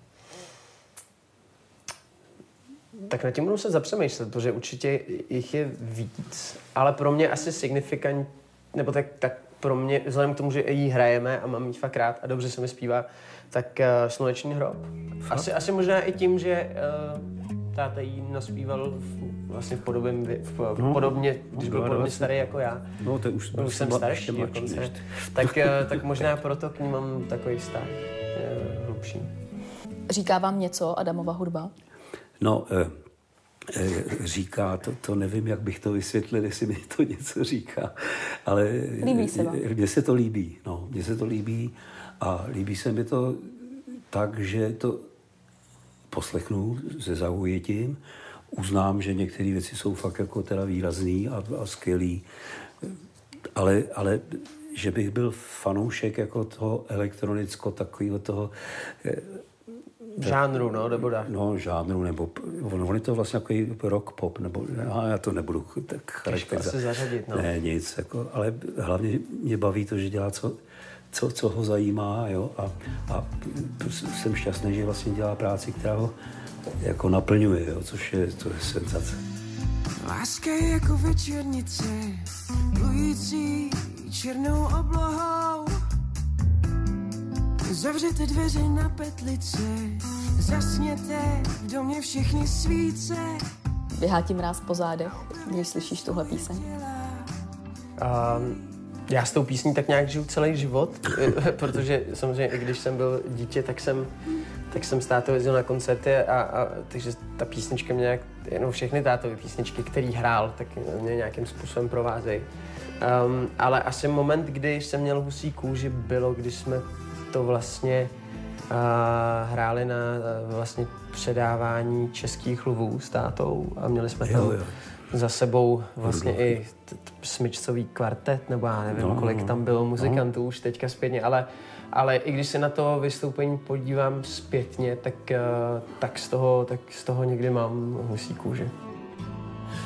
Tak nad tím budu se zapřemýšlet, protože určitě jich je víc, ale pro mě asi signifikant, nebo tak, tak pro mě, vzhledem k tomu, že jí hrajeme a mám jí fakt rád a dobře se mi zpívá, tak uh, Sluneční hrob. Asi, asi možná i tím, že uh, táta jí naspíval v, vlastně v podobě, v, No, podobně, když byl no, podobně 20. starý jako já. No, to už, už jsem starší dokonce. než ty. Tak, uh, tak možná proto k ní mám takový vztah uh, hlubší. Říká vám něco Adamova hudba? No, eh, říká, to, to nevím, jak bych to vysvětlil, jestli mi to něco říká, ale Líbí se vám? eh, mně se to líbí, no, mně se to líbí a líbí se mi to tak, že to poslechnu se zaujetím, uznám, že některé věci jsou fakt jako teda výrazný a, a skvělý, ale, ale že bych byl fanoušek jako toho elektronicko, takového toho eh, Žánru, no, nebo dá. No, žánru, nebo on, on je to vlastně takový rock pop, nebo a já to nebudu tak charakterizovat. asi zařadit, no. Ne, nic, jako, ale hlavně mě baví to, že dělá co, co, co ho zajímá, jo, a, a jsem šťastný, že vlastně dělá práci, která ho jako naplňuje, jo, což je, to je senzace. Láska je jako večernice, plující černou oblohou. Zavřete dveře na petlice, zasněte v domě všechny svíce. Vyhátí mráz po zádech, když slyšíš tuhle píseň. Um, Já s tou písní tak nějak žiju celý život, protože samozřejmě i když jsem byl dítě, tak jsem, tak jsem s tátou jezdil na koncerty a, a takže ta písnička mě nějak, jenom všechny tátové písničky, který hrál, tak mě nějakým způsobem provázejí. Um, ale asi moment, kdy jsem měl husí kůži, bylo, když jsme to vlastně uh, hráli na uh, vlastně předávání českých lvů s tátou a měli jsme tam Jo, jo. za sebou vlastně i t- t- smyčcový kvartet, nebo já nevím, No, kolik no. tam bylo muzikantů už teďka zpětně, ale, ale i když se na to vystoupení podívám zpětně, tak, uh, tak, z toho, tak z toho někdy mám husí kůži.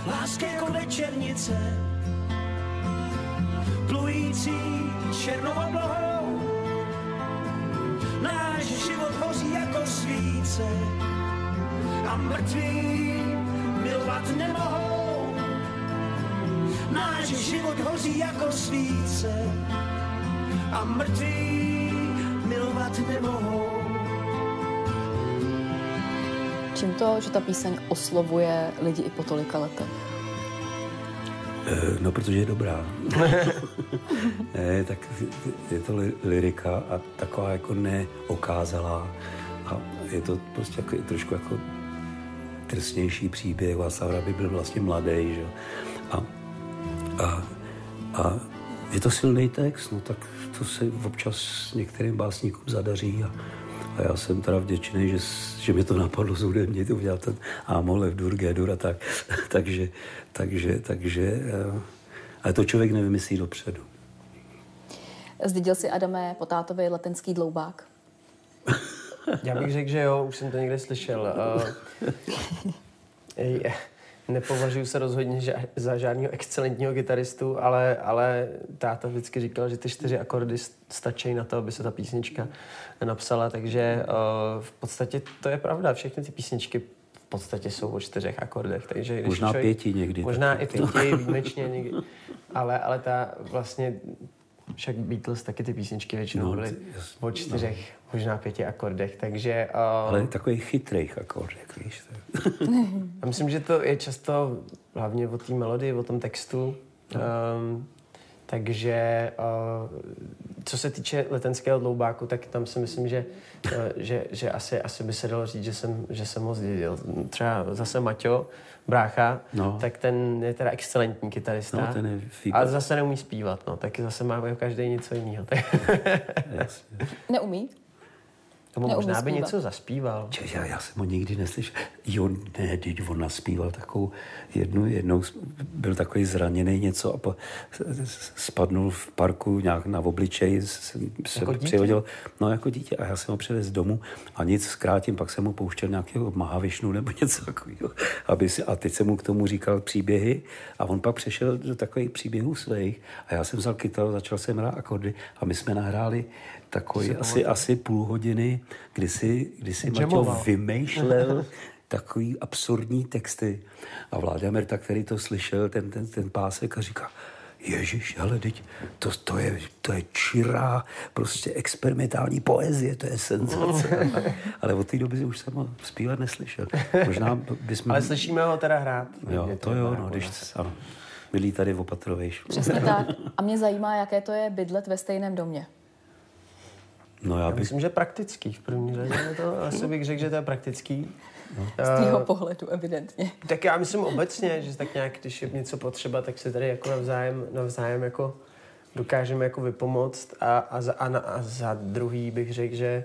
Láska jako večernice, plující černou oblohou. Hoří jako svíce a mrtví milovat nemohou. Náš život hoří jako svíce a mrtví milovat nemohou. Čím to, že ta píseň oslovuje lidi i po tolika letech? Eh, No, protože je dobrá. ne, tak je to li- lirika a taková jako neokázalá. A je to prostě jako, trošku jako drsnější příběh. Václav Rabi byl vlastně mladý, že? A, a, a je to silný text, no tak to se občas některým básníkům zadaří a, a já jsem teda vděčný, že, že mi to napadlo z hudebně to udělat ten Amole v Durgedur a tak. takže, takže, takže, eh, ale to člověk nevymyslí dopředu. Zdědil si Adame po tátovi letenský dloubák? Já bych řekl, že jo, už jsem to někde slyšel. Uh, nepovažuji se rozhodně ža- za žádného excelentního gitaristu, ale, ale táta vždycky říkal, že ty čtyři akordy stačí na to, aby se ta písnička napsala, takže uh, v podstatě to je pravda. Všechny ty písničky v podstatě jsou o čtyřech akordech, takže když Možná pěti někdy Možná taky. i pěti, výjimečně někdy. Ale, ale ta vlastně však Beatles taky ty písničky většinou No, byly o čtyřech, možná pěti akordech, takže uh, Ale takový chytrých akordek, víš. Já myslím, že to je často hlavně o té melodii, o tom textu. Um, takže uh, co se týče letenského dloubáku, tak tam si myslím, že, uh, že, že asi, asi by se dalo říct, že jsem, že jsem moc dědil. Třeba zase Maťo, brácha, No. tak ten je teda excelentní kytarista. No, ten je výborný. zase neumí zpívat, no, tak zase máme každý něco jiného. Jasně. Neumí? Tomu možná by zpívat. něco zaspíval. Če, já, já jsem ho nikdy neslyšel. Jo, ne, teď on naspíval takovou jednu, jednou byl takový zraněný něco a po, spadnul v parku nějak na obličej, se, se Jako přihodil, no jako dítě a já jsem ho přivez domů a nic zkrátím, pak jsem mu pouštěl nějakého Mahavišnu nebo něco takového, aby si, a teď jsem mu k tomu říkal příběhy a on pak přešel do takových příběhů svých a já jsem vzal kytaru, začal jsem hrát akordy a my jsme nahráli takový asi, asi půl hodiny, kdy si, kdy si Maťo Jamoval. vymýšlel takový absurdní texty. A Vláďa Merta, který to slyšel, ten, ten, ten pásek a říká, Ježíš, ale teď to, to, je, to je čirá, prostě experimentální poezie, to je senzace. ale od té doby už jsem ho zpívat neslyšel. Možná bychom... Ale slyšíme ho teda hrát. Jo, to jo, no, když, ano. Milí tady v Opatrovejš. Přesně tak. A mě zajímá, jaké to je bydlet ve stejném domě. No já Já bych, myslím, že praktický v první řadě. je To, asi bych řekl, že to je praktický. Z tvého pohledu, evidentně. Tak já myslím obecně, že tak nějak, když je něco potřeba, tak se tady jako navzájem, navzájem jako dokážeme jako vypomoct a, a, za, a, na, a za druhý bych řekl, že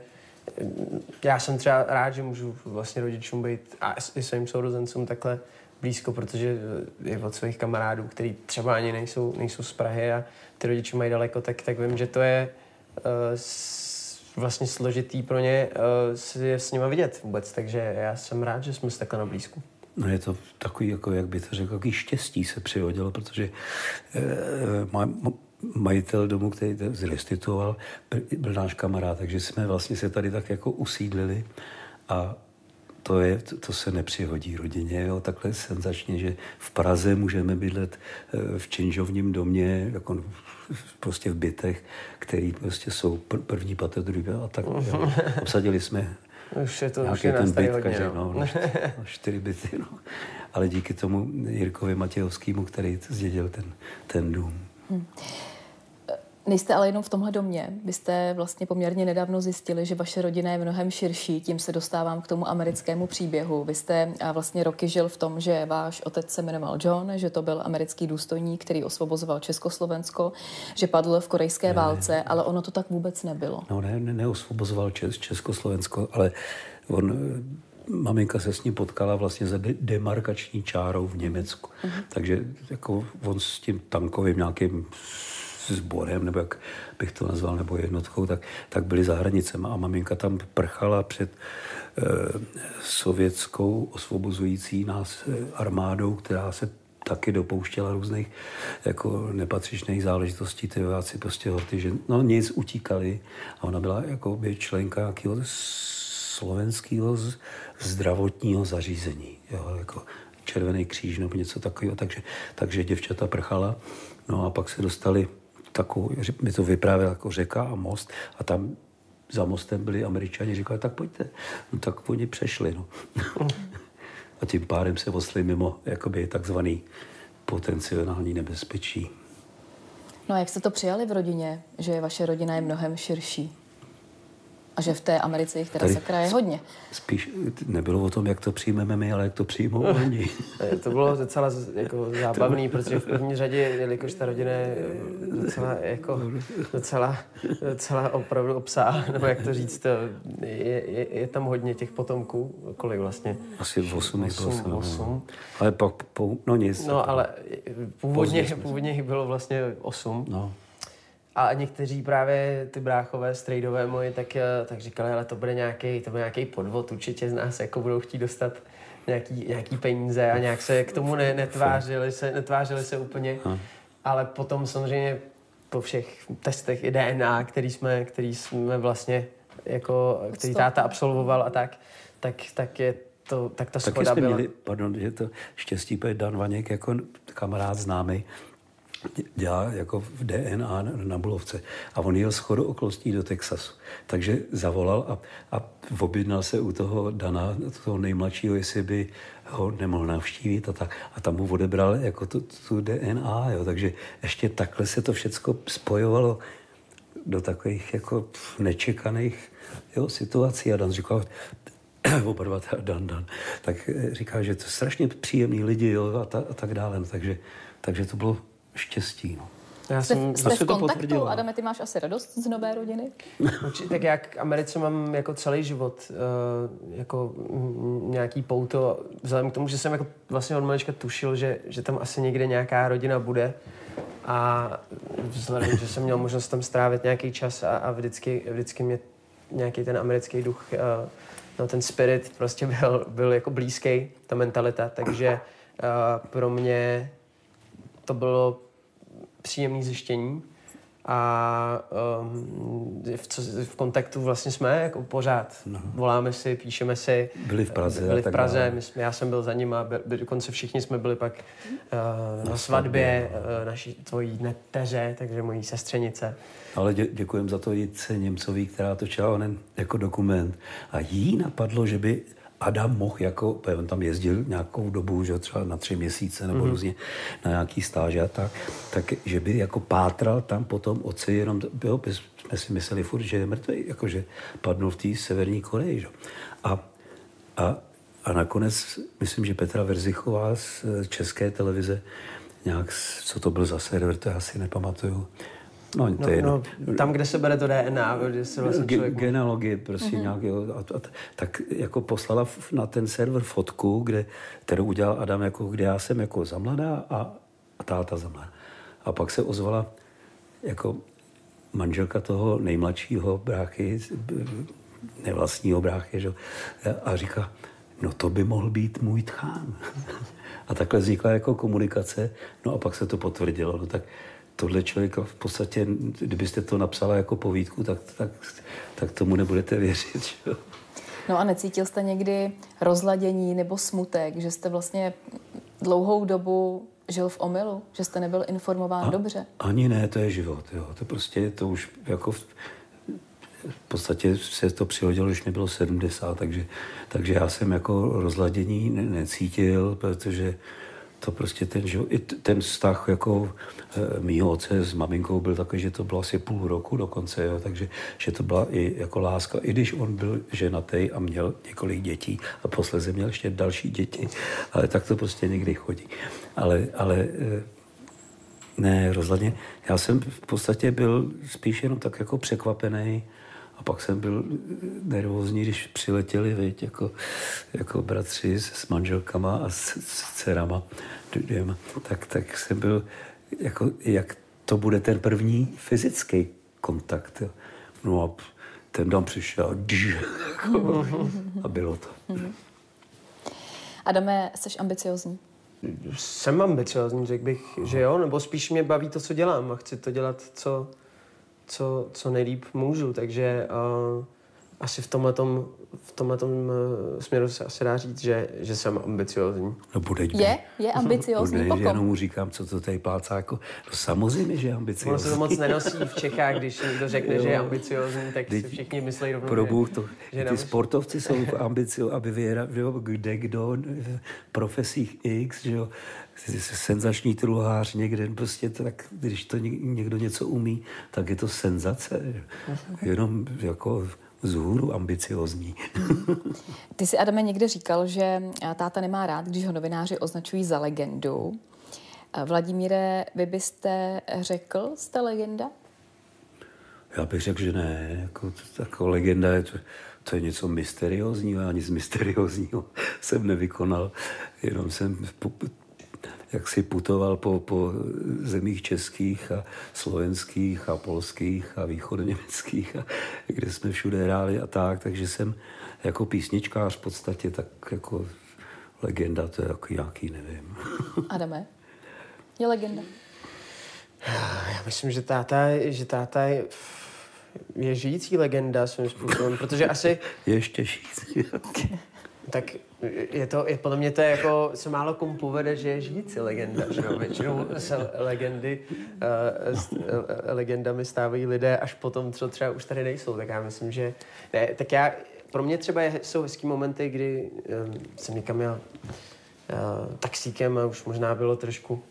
mm, já jsem třeba rád, že můžu vlastně rodičům být a i svým sourozencům takhle blízko, protože je od svých kamarádů, který třeba ani nejsou, nejsou z Prahy a ty rodiče mají daleko, tak, tak vím, že to je uh, vlastně složitý pro ně uh, si je s nima vidět vůbec, takže já jsem rád, že jsme se takhle na blízku. No je to takový, jako, jak by to řekl, takový štěstí se přihodilo, protože eh, maj, majitel domu, který to zrestituoval, byl- náš kamarád, takže jsme vlastně se tady tak jako usídlili a to, je, to, to se nepřihodí rodině, jo, takhle senzačně, že v Praze můžeme bydlet eh, v činžovním domě, jako prostě v bytech, který prostě jsou pr- první patro, druhý a tak. Jo. Obsadili jsme Už je to už nějaký je nás ten byt, hodně, každý, no. no, no, čtyři, no, čtyři byty, no. Ale díky tomu Jirkovi Matějovskému, který zdědil ten, ten dům. Nejste ale jenom v tomhle domě. Vy jste vlastně poměrně nedávno zjistili, že vaše rodina je mnohem širší, tím se dostávám k tomu americkému příběhu. Vy jste vlastně roky žil v tom, že váš otec se jmenoval John, že to byl americký důstojník, který osvobozoval Československo, že padl v korejské ne, válce, ale ono to tak vůbec nebylo. No ne, ne neosvobozoval Čes, Československo, ale on maminka se s ním potkala vlastně za demarkační čárou v Německu. Uh-huh. Takže jako on s tím tankovým nějakým sborem, nebo jak bych to nazval, nebo jednotkou, tak, tak byli za hranicemi. A maminka tam prchala před e, sovětskou osvobozující nás eh, armádou, která se taky dopouštěla různých jako nepatřičných záležitostí. Ty vojáci prostě horty, že no nic utíkali a ona byla jako by členka nějakého slovenského zdravotního zařízení. Jo, jako Červený kříž nebo něco takového, takže, takže děvčata prchala. No a pak se dostali takovou, mi to vyprávěl jako řeka a most a tam za mostem byli američani, říkali, tak pojďte. No tak oni přešli, no. a tím pádem se osli mimo jakoby takzvaný potenciální nebezpečí. No a jak jste to přijali v rodině, že vaše rodina je mnohem širší? A že v té Americe jich teda sakra je hodně. Spíš nebylo o tom, jak to přijmeme my, ale jak to přijmou oni. to bylo docela jako zábavný, protože v první řadě, jelikož ta rodina je docela, jako, docela, docela opravdu obsá, nebo jak to říct, je, je, je tam hodně těch potomků, kolik vlastně? Asi 8, 8, 8, 8. Ale pak, po, no nic. No ale původně, původně jich bylo vlastně 8. No. A někteří právě ty bráchové, strejdové moji, tak, eh, tak říkali, ale to bude nějaký, to bude nějaký podvod, určitě z nás jako budou chtít dostat nějaký, nějaký peníze a nějak se k tomu ne, netvářili, se, netvářili se úplně. Ale potom samozřejmě po všech testech i DNA, který jsme, který jsme vlastně jako, který táta absolvoval a tak, tak, tak je to, tak ta schoda jsme byla... Měli, pardon, že to štěstí, protože Dan Vaněk jako kamarád známý, dělá jako v DNA na Bulovce. A on jel schodu okolností do Texasu. Takže zavolal a, a objednal se u toho Dana, toho nejmladšího, jestli by ho nemohl navštívit a tak. A tam mu odebral jako tu, tu DNA, jo. Takže ještě takhle se to všechno spojovalo do takových jako nečekaných jo, situací. A Dan říkal, oba dva Dan, Dan, tak říká, že to strašně příjemný lidi jo, a, ta, a tak dále. No, takže, takže to bylo štěstí. No. Já jsem, jste, jste v kontaktu? Adame, ty máš asi radost z nové rodiny? Určitě, tak jak k Americe mám jako celý život uh, jako nějaký pouto, vzhledem k tomu, že jsem jako vlastně od malička tušil, že, že tam asi někde nějaká rodina bude a vzhledem, že jsem měl možnost tam strávit nějaký čas a, a vždycky, vždycky mě nějaký ten americký duch, uh, no ten spirit prostě byl, byl jako blízký, ta mentalita, takže uh, pro mě to bylo příjemné zjištění a um, v, co, v kontaktu vlastně jsme jako pořád. No. Voláme si, píšeme si. Byli v Praze. Byli v Praze, my jsme, já jsem byl za nima, by, by, dokonce všichni jsme byli pak uh, na, na svatbě uh, naší tvojí neteře, takže mojí sestřenice. Ale dě, děkujem za to Jitce Němcový, která točila onen jako dokument. A jí napadlo, že by Adam mohl jako, on tam jezdil nějakou dobu, že třeba na tři měsíce nebo mm-hmm. různě na nějaký stáže a tak, tak že by jako pátral tam potom oci jenom, jo, jsme si mysleli furt, že je mrtvý, jako že padnul v té severní Koreji. Že? A, a, a nakonec, myslím, že Petra Verzichová z České televize, nějak, co to byl za server, to já si nepamatuju, No, to no, je no, tam, kde se bere to DNA, kde se vlastně člověk... Genealogie prostě mm-hmm. nějak, jo, a, a, tak jako poslala na ten server fotku, kde, kterou udělal Adam, jako, kde já jsem jako za mladá a, a táta za mladá. A pak se ozvala jako manželka toho nejmladšího bráchy, nevlastního bráchy, že? a říká, no to by mohl být můj tchán. a takhle vznikla jako komunikace, no a pak se to potvrdilo. No tak tohle člověka v podstatě, kdybyste to napsala jako povídku, tak, tak, tak tomu nebudete věřit. Že? No a necítil jste někdy rozladění nebo smutek, že jste vlastně dlouhou dobu žil v omylu, že jste nebyl informován a, dobře? Ani ne, to je život. Jo. To prostě, to už jako v, v podstatě se to přihodilo, když mi bylo 70, takže, takže já jsem jako rozladění necítil, protože to prostě ten, že, i ten vztah jako e, mýho otce s maminkou byl takový, že to bylo asi půl roku dokonce, jo, takže že to byla i jako láska, i když on byl ženatý a měl několik dětí a posledně měl ještě další děti, ale tak to prostě někdy chodí. Ale, ale e, ne, rozhodně. Já jsem v podstatě byl spíš jenom tak jako překvapený a pak jsem byl nervózní, když přiletěli, viď, jako, jako bratři s, s manželkama a s, s dcerama, dvěma, tak, tak jsem byl, jako, jak to bude ten první fyzický kontakt. Jo. No a ten dom přišel jako, a bylo to. Adame, jsi ambiciozní? Jsem ambiciozní, řekl bych, že jo, nebo spíš mě baví to, co dělám a chci to dělat, co, co, co nejlíp můžu, takže uh, asi v tomhle v tomhletom uh, směru se asi dá říct, že, že jsem ambiciozní. No bude Je? Je ambiciozní? Bude, Pokom? jenom mu říkám, co to tady plácá, jako, no samozřejmě, že je Ono ambiciozní. se to moc nenosí v Čechách, když někdo řekne, že je ambiciozní, tak si Teď všichni myslí rovnou, Pro že- Bůh to, že ty sportovci jsou v ambici, aby vyhrali, kde kdo, v profesích X, že jo, senzační truhlář někde, prostě tak, když to něk- někdo něco umí, tak je to senzace. že? Jenom jako z hůru ambiciozní. Ty si, Adame, někde říkal, že eh, táta nemá rád, když ho novináři označují za legendu. Eh, Vladimíre, vy byste řekl, jste legenda? Já bych řekl, že ne. Jako, jako legenda je to, to je něco mysteriózního, já nic mysteriózního jsem nevykonal. Jenom jsem jak si putoval po, po zemích českých a slovenských a polských a východoněmeckých, a kde jsme všude hráli a tak, takže jsem jako písničkář v podstatě tak jako legenda, to je jako nějaký, nevím. Adame? Je legenda. Já myslím, že táta, že táta je, je žijící legenda svým způsobem, protože asi Ještě šíc. tak je to, je, podle mě to je jako, se málo komu povede, že je žijící legenda, že jo? Většinou se legendy, uh, s, uh, legendami stávají lidé až potom, co třeba už tady nejsou, tak já myslím, že, ne, tak já, pro mě třeba je, jsou hezký momenty, kdy um, jsem někam jel uh, taxíkem a už možná bylo trošku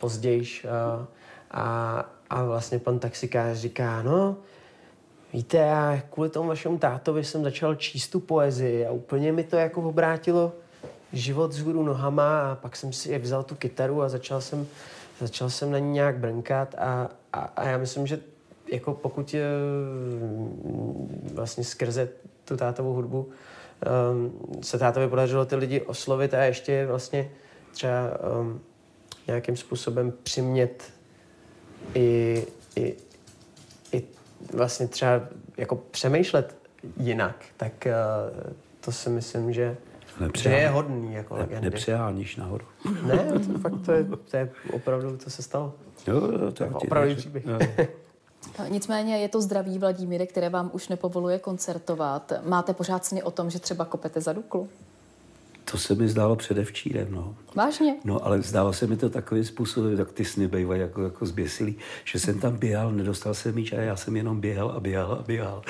pozdějiš uh, a, a vlastně pan taxikář říká, no, Víte, já kvůli tomu vašemu tátovi jsem začal číst tu poezii a úplně mi to jako obrátilo život z hůru nohama a pak jsem si vzal tu kytaru a začal jsem, začal jsem na ní nějak brnkat a, a, a já myslím, že jako pokud je, vlastně skrze tu tátovou hudbu um, se tátovi podařilo ty lidi oslovit a ještě vlastně třeba um, nějakým způsobem přimět i, i vlastně třeba jako přemýšlet jinak, tak uh, to si myslím, že, že je hodný jako Ne, legendy. nepřeháníš nahoru. Ne, to fakt to je, to je opravdu, to se stalo. Jo, jo, to Jako ti opravdový řeknu. příběh. Jo. No, Nicméně je to zdraví Vladimíre, které vám už nepovoluje koncertovat. Máte pořád sny o tom, že třeba kopete za Duklu? To se mi zdálo předevčírem, no. Vážně? No, ale zdálo se mi to takovým způsobem, jak ty sny bývají jako, jako zběsilý, že jsem tam běhal, nedostal jsem míč a já jsem jenom běhal a běhal a běhal.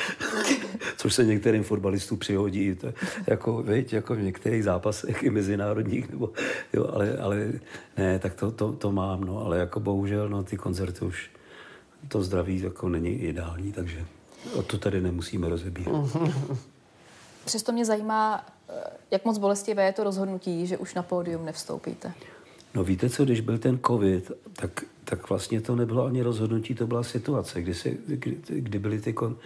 Což se některým fotbalistům přihodí, to, jako, veď, jako v některých zápasech i mezinárodních, nebo, jo, ale, ale ne, tak to, to, to, mám, no, ale jako bohužel, no, ty koncerty už, to zdraví jako není ideální, takže o to tady nemusíme rozebírat. Přesto mě zajímá, eh, jak moc bolestivé je to rozhodnutí, že už na pódium nevstoupíte. No víte co, když byl ten covid, tak, tak vlastně to nebylo ani rozhodnutí, to byla situace, kdy, se, kdy, kdy byly ty kon,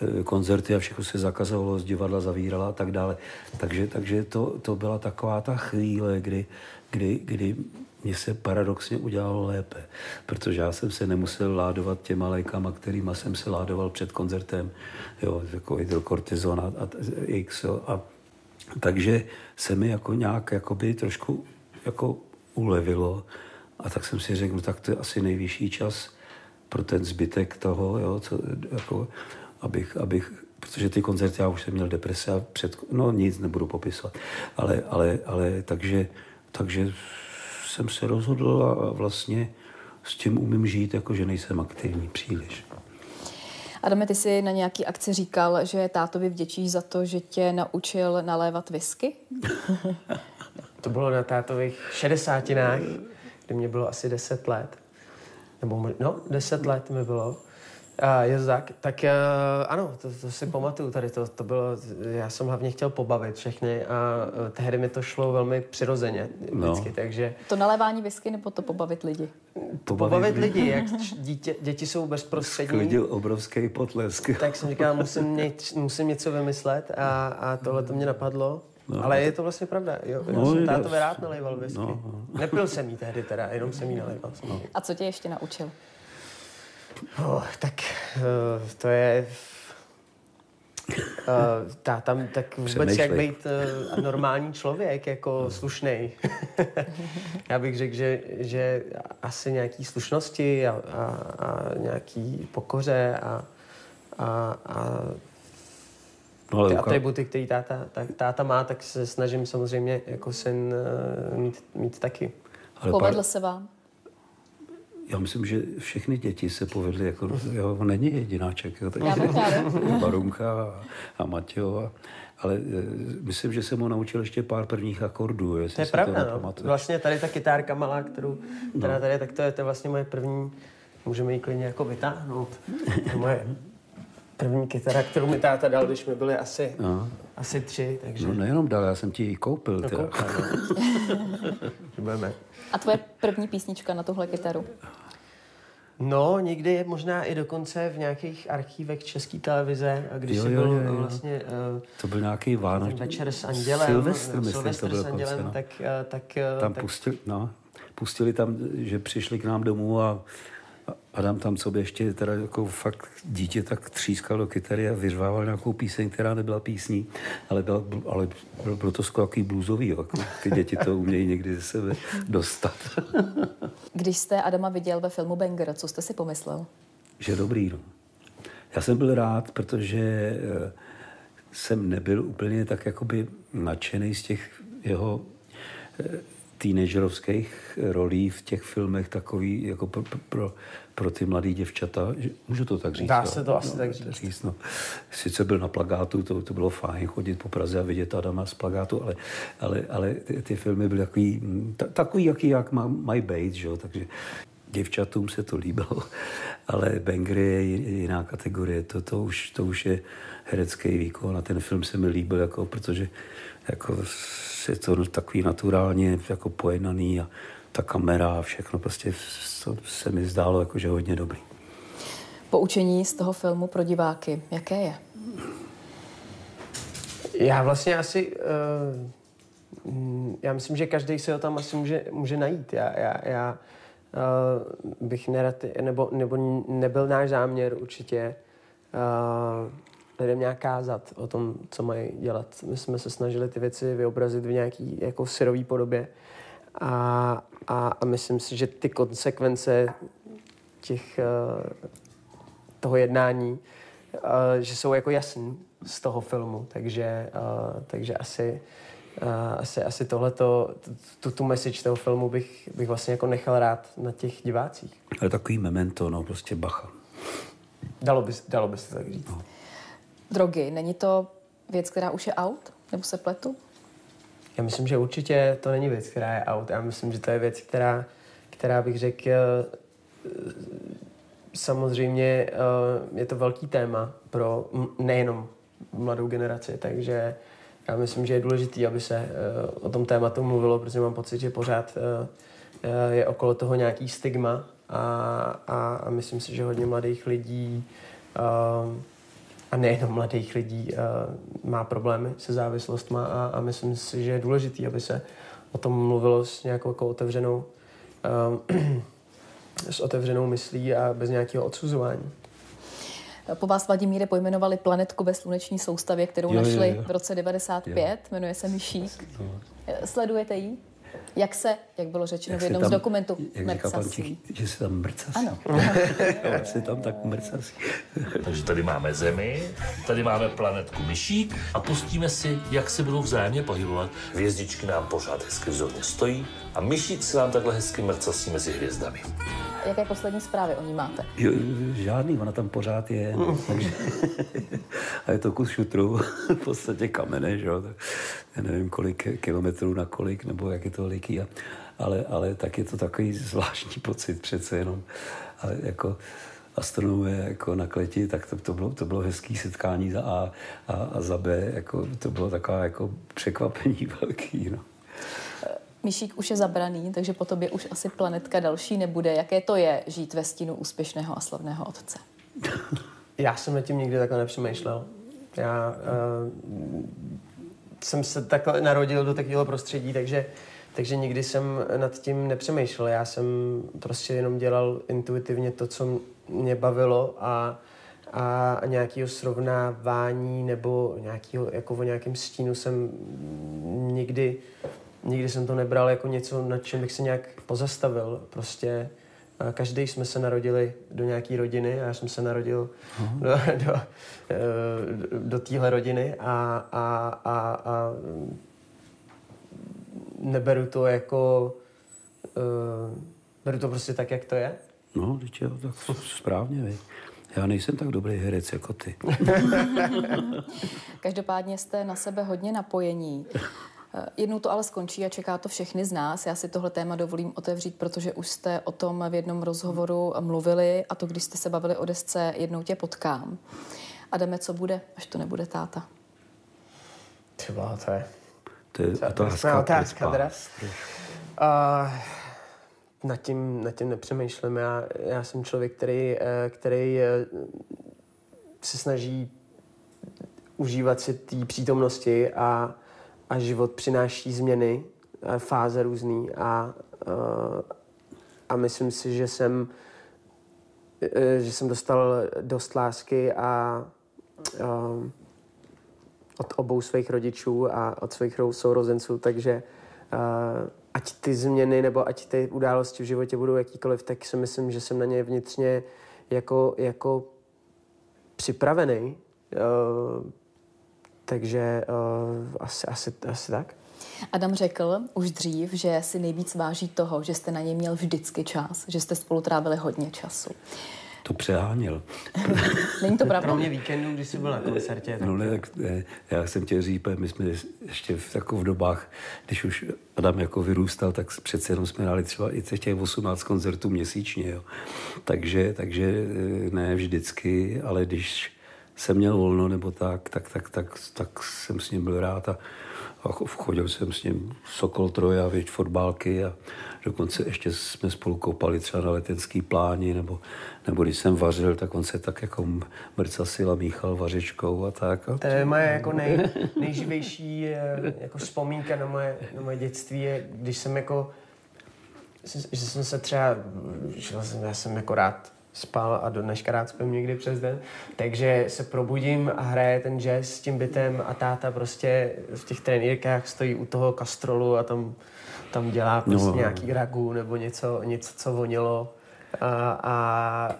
eh, koncerty a všechno se zakazovalo, z divadla zavírala a tak dále. Takže, takže to, to byla taková ta chvíle, kdy, kdy, kdy mě se paradoxně udělalo lépe, protože já jsem se nemusel ládovat těma lékama, kterýma jsem se ládoval před koncertem, jo, jako hydrokortizon a, a X, a takže se mi jako nějak jakoby trošku jako ulevilo a tak jsem si řekl, no tak to je asi nejvyšší čas pro ten zbytek toho, jo, co, jako, abych, abych, protože ty koncerty, já už jsem měl deprese a před, no nic nebudu popisovat, ale, ale, ale takže, takže jsem se rozhodl a vlastně s tím umím žít, jako že nejsem aktivní příliš. Adame, ty jsi na nějaký akci říkal, že tátovi vděčíš za to, že tě naučil nalévat whisky? To bylo na tátových šedesátinách, kdy mě bylo asi 10 let. Nebo no, 10 let mi bylo. A je to tak, tak uh, ano, to, to si pamatuju tady, to, to bylo, já jsem hlavně chtěl pobavit všechny a uh, tehdy mi to šlo velmi přirozeně vždycky, No. takže To nalévání whisky nebo to pobavit lidi? pobavit lidi, jak dítě, děti jsou bezprostřední, Sklidil obrovský potlesk. tak jsem říkal, musím, něč, musím něco vymyslet a, a tohle to mě napadlo. No, ale je to vlastně pravda. Jo, já No, jsem je- tátovi rád naléval whisky. No, No, Nepil jsem jí tehdy teda, jenom jsem jí naléval. No. A co tě ještě naučil? Oh, tak uh, to je... Uh, tá, tam, tak vůbec Přemýšlej. jak být uh, normální člověk, jako slušnej. Já bych řekl, že, že asi nějaký slušnosti a, a, a nějaký pokoře a, a, a No, ale ty uka- atributy, který táta, tak, táta má, tak se snažím samozřejmě jako syn uh, mít, mít taky. ale Povedl pár- se vám? Já myslím, že všechny děti se povedly, jako, jo, on není jedináček, jo, tak. Barunka a, a Matějo, a, ale e, myslím, že jsem ho naučil ještě pár prvních akordů, jestli To je si pravda, to no. Vlastně tady ta kytárka malá, kterou No. teda tady, tak to je, to je vlastně moje první, můžeme ji klidně jako vytáhnout. To je moje první kytara, kterou mi táta dal, když mi byli asi, No. asi tři, takže No nejenom dal, já jsem ti ji koupil. no, teda. koukám, no. Budeme. A tvoje první písnička na tuhle kytaru? No, někdy je možná i dokonce v nějakých archívech České televize, když Jo, jsi jo, byl jo, jo. vlastně uh, To byl nějaký Vánoč. večer s Andělem, Silvestr, no, myslím, Silvestr to byl s Andělem, dokonce, no. tak, uh, tak, uh, Tam tak pustili, no, pustili tam, že přišli k nám domů a Adam tam sobě ještě teda jako fakt dítě tak třískal do kytary a vyřvával nějakou píseň, která nebyla písní, ale, byla, ale bylo, bylo to skoro takový bluesový, jo. Jako ty děti to umějí někdy ze sebe dostat. Když jste Adama viděl ve filmu Banger, co jste si pomyslel? že dobrý. No. Já jsem byl rád, protože eh, jsem nebyl úplně tak jakoby nadšený z těch jeho eh, teenagerovských rolí v těch filmech takový jako pro, pro- pro, ty mladé děvčata. Můžu to tak říct? Dá se to asi tak říct. no. Sice byl na plagátu, to, to bylo fajn chodit po Praze a vidět Adama z plagátu, ale, ale, ale ty, ty filmy byly takový, mm, ta, takový, jaký jak mají být, že jo? takže děvčatům se to líbilo, ale Bangry je ji- jiná kategorie, to, to, už, to už je herecký výkon a ten film se mi líbil, jako, protože jako, je to takový naturálně jako pojednaný a ta kamera a všechno, prostě to se mi zdálo jako, že hodně dobrý. Poučení z toho filmu pro diváky, jaké je? Já vlastně asi, uh, já myslím, že každý si ho tam asi může, může najít. Já, já, já uh, bych nerad, nebo, nebo nebyl náš záměr určitě uh, lidem nějak kázat o tom, co mají dělat. My jsme se snažili ty věci vyobrazit v nějaký jako syrový podobě a, a, a myslím si, že ty konsekvence těch uh, toho jednání, uh, že jsou jako jasný z toho filmu, takže, uh, takže asi, asi, asi tohleto, tu, tu message toho filmu bych, bych vlastně jako nechal rád na těch divácích. Ale takový memento, no, prostě bacha. Dalo by, dalo by se tak říct. Drogy, není to věc, která už je out? Nebo se pletu? Já myslím, že určitě to není věc, která je out. Já myslím, že to je věc, která, která bych řekl, eh, samozřejmě eh, je to velký téma pro nejenom mladou generaci, takže já myslím, že je důležité, aby se eh, o tom tématu mluvilo, protože mám pocit, že pořád je okolo toho nějaký stigma a, a, a myslím si, že hodně mladých lidí eh, a nejenom mladých lidí uh, má problémy se závislostmi a, a myslím si, že je důležité, aby se o tom mluvilo s nějakou jako otevřenou um, s otevřenou myslí a bez nějakého odsuzování. Po vás, Vladimíre, pojmenovali planetku ve sluneční soustavě, kterou Jo, jo, našli jo. v roce 95, jmenuje se Myšík. Sledujete ji? Jak se, jak bylo řečeno v se jednom z dokumentů, jak říká mrcasí? Že se tam mrcasí. Ano. Jak se tam tak mrcasí. Takže tady máme Zemi, tady máme planetku Myšík a pustíme si, jak se budou vzájemně pohybovat. Hvězdičky nám pořád hezky vzorně stojí a Myšík se nám takhle hezky mrcasí mezi hvězdami. Jaké poslední zprávy o ní máte? Jo, žádný, ona tam pořád je. Takže, a je to kus šutru, v podstatě kamene, že jo. Tak, já nevím, kolik kilometrů na kolik, nebo jak je to veliký, a, ale, ale tak je to takový zvláštní pocit přece jenom. A jako astronomie jako na kleti, tak to, to, bylo, to bylo hezký setkání za A a, a za B, jako, to bylo taková jako překvapení velký. No. Myšík už je zabraný, takže po tobě už asi planetka další nebude. Jaké to je žít ve stínu úspěšného a slavného otce? Já jsem nad tím nikdy takhle nepřemýšlel. Já uh, jsem se takhle narodil do takového prostředí, takže, takže nikdy jsem nad tím nepřemýšlel. Já jsem prostě jenom dělal intuitivně to, co mě bavilo a, a nějakého srovnávání nebo nějakýho, jako o nějakém stínu jsem nikdy, nikdy jsem to nebral jako něco, nad čím bych se nějak pozastavil. Prostě Každý jsme se narodili do nějaké rodiny a já jsem se narodil do, do, eh, do, do téhle rodiny a, a, a, a neberu to jako... Uh, beru to prostě tak, jak to je. No, teď je tak správně, vej. Já nejsem tak dobrý herec jako ty. Každopádně jste na sebe hodně napojení. Eh, jednou to ale skončí a čeká to všechny z nás. Já si tohle téma dovolím otevřít, protože už jste o tom v jednom rozhovoru mluvili a to, když jste se bavili o desce Jednou tě potkám. Adame, co bude, až to nebude táta? Třeba to je... To je otázka. otázka. Uh, nad tím, nad tím nepřemýšlím. Já, já jsem člověk, který, eh, který se snaží užívat si té přítomnosti a a život přináší změny, fáze různý a, a myslím si, že jsem, e, že jsem dostal dost lásky a od obou svých rodičů a od svých sourozenců, takže ať ty změny nebo ať ty události v životě budou jakýkoliv, tak si myslím, že jsem na ně vnitřně jako, jako připravený. Takže uh, asi, asi, asi tak. Adam řekl už dřív, že si nejvíc váží toho, že jste na něj měl vždycky čas, že jste spolu trávili hodně času. To přeháněl. Není to pravda? Kromě víkendu, když jsi byl na koncertě. Tak... No ne, tak ne, já jsem chtěl říct, my jsme ještě v takových dobách, když už Adam jako vyrůstal, tak přece jenom jsme dali třeba i těch 18 koncertů měsíčně. Jo. Takže, takže ne vždycky, ale když jsem měl volno nebo tak, tak, tak, tak, tak jsem s ním byl rád a, a chodil jsem s ním Sokol Troja, věď fotbálky a dokonce ještě jsme spolu koupali třeba na letenský pláni nebo, nebo když jsem vařil, tak on se tak jako mrcasil a míchal vařečkou a tak. A to je moje jako nej, nejživější eh, jako vzpomínka na moje, na moje dětství, je, když jsem jako že jsem se třeba, že jsem, já jsem jako rád spal a do dneška rád spím někdy přes den. Takže se probudím a hraje ten jazz s tím bytem a táta prostě v těch trenýrkách stojí u toho kastrolu a tam, tam dělá prostě no. nějaký ragu nebo něco, něco co vonilo. A, a, a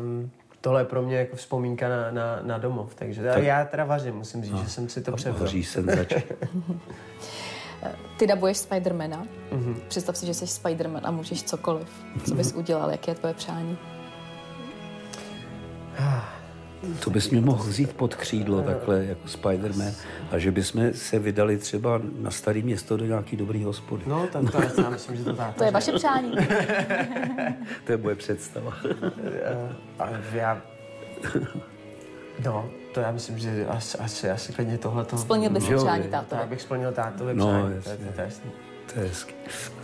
um, tohle je pro mě jako vzpomínka na, na, na domov. Takže tak. já teda vařím, musím říct, no. že jsem si to převzal. Vaří senzač. Ty dabuješ Spidermana. Mm-hmm. Představ si, že jsi Spiderman a můžeš cokoliv. Co bys udělal? Jaké je tvoje přání? To bys mě mohl vzít pod křídlo takhle jako Spider-Man a že bychom se vydali třeba na staré město do nějaký dobrý hospody. No, tak to já myslím, že to tak. To je vaše přání. to je moje představa. já... No, to já myslím, že asi, asi, asi klidně tohle to... Splnil bys přání táto. Já bych splnil tátovi no, přání, jasně. to, je, to je jasný. To je hezký.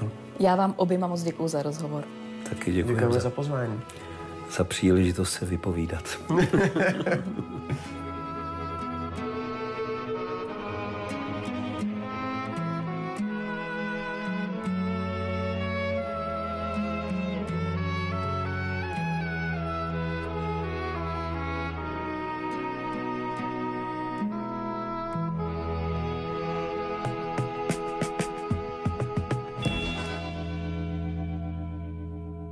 No. Já vám oběma moc děkuju za rozhovor. Taky děkuji Děkujeme za, za pozvání za příležitost se vypovídat.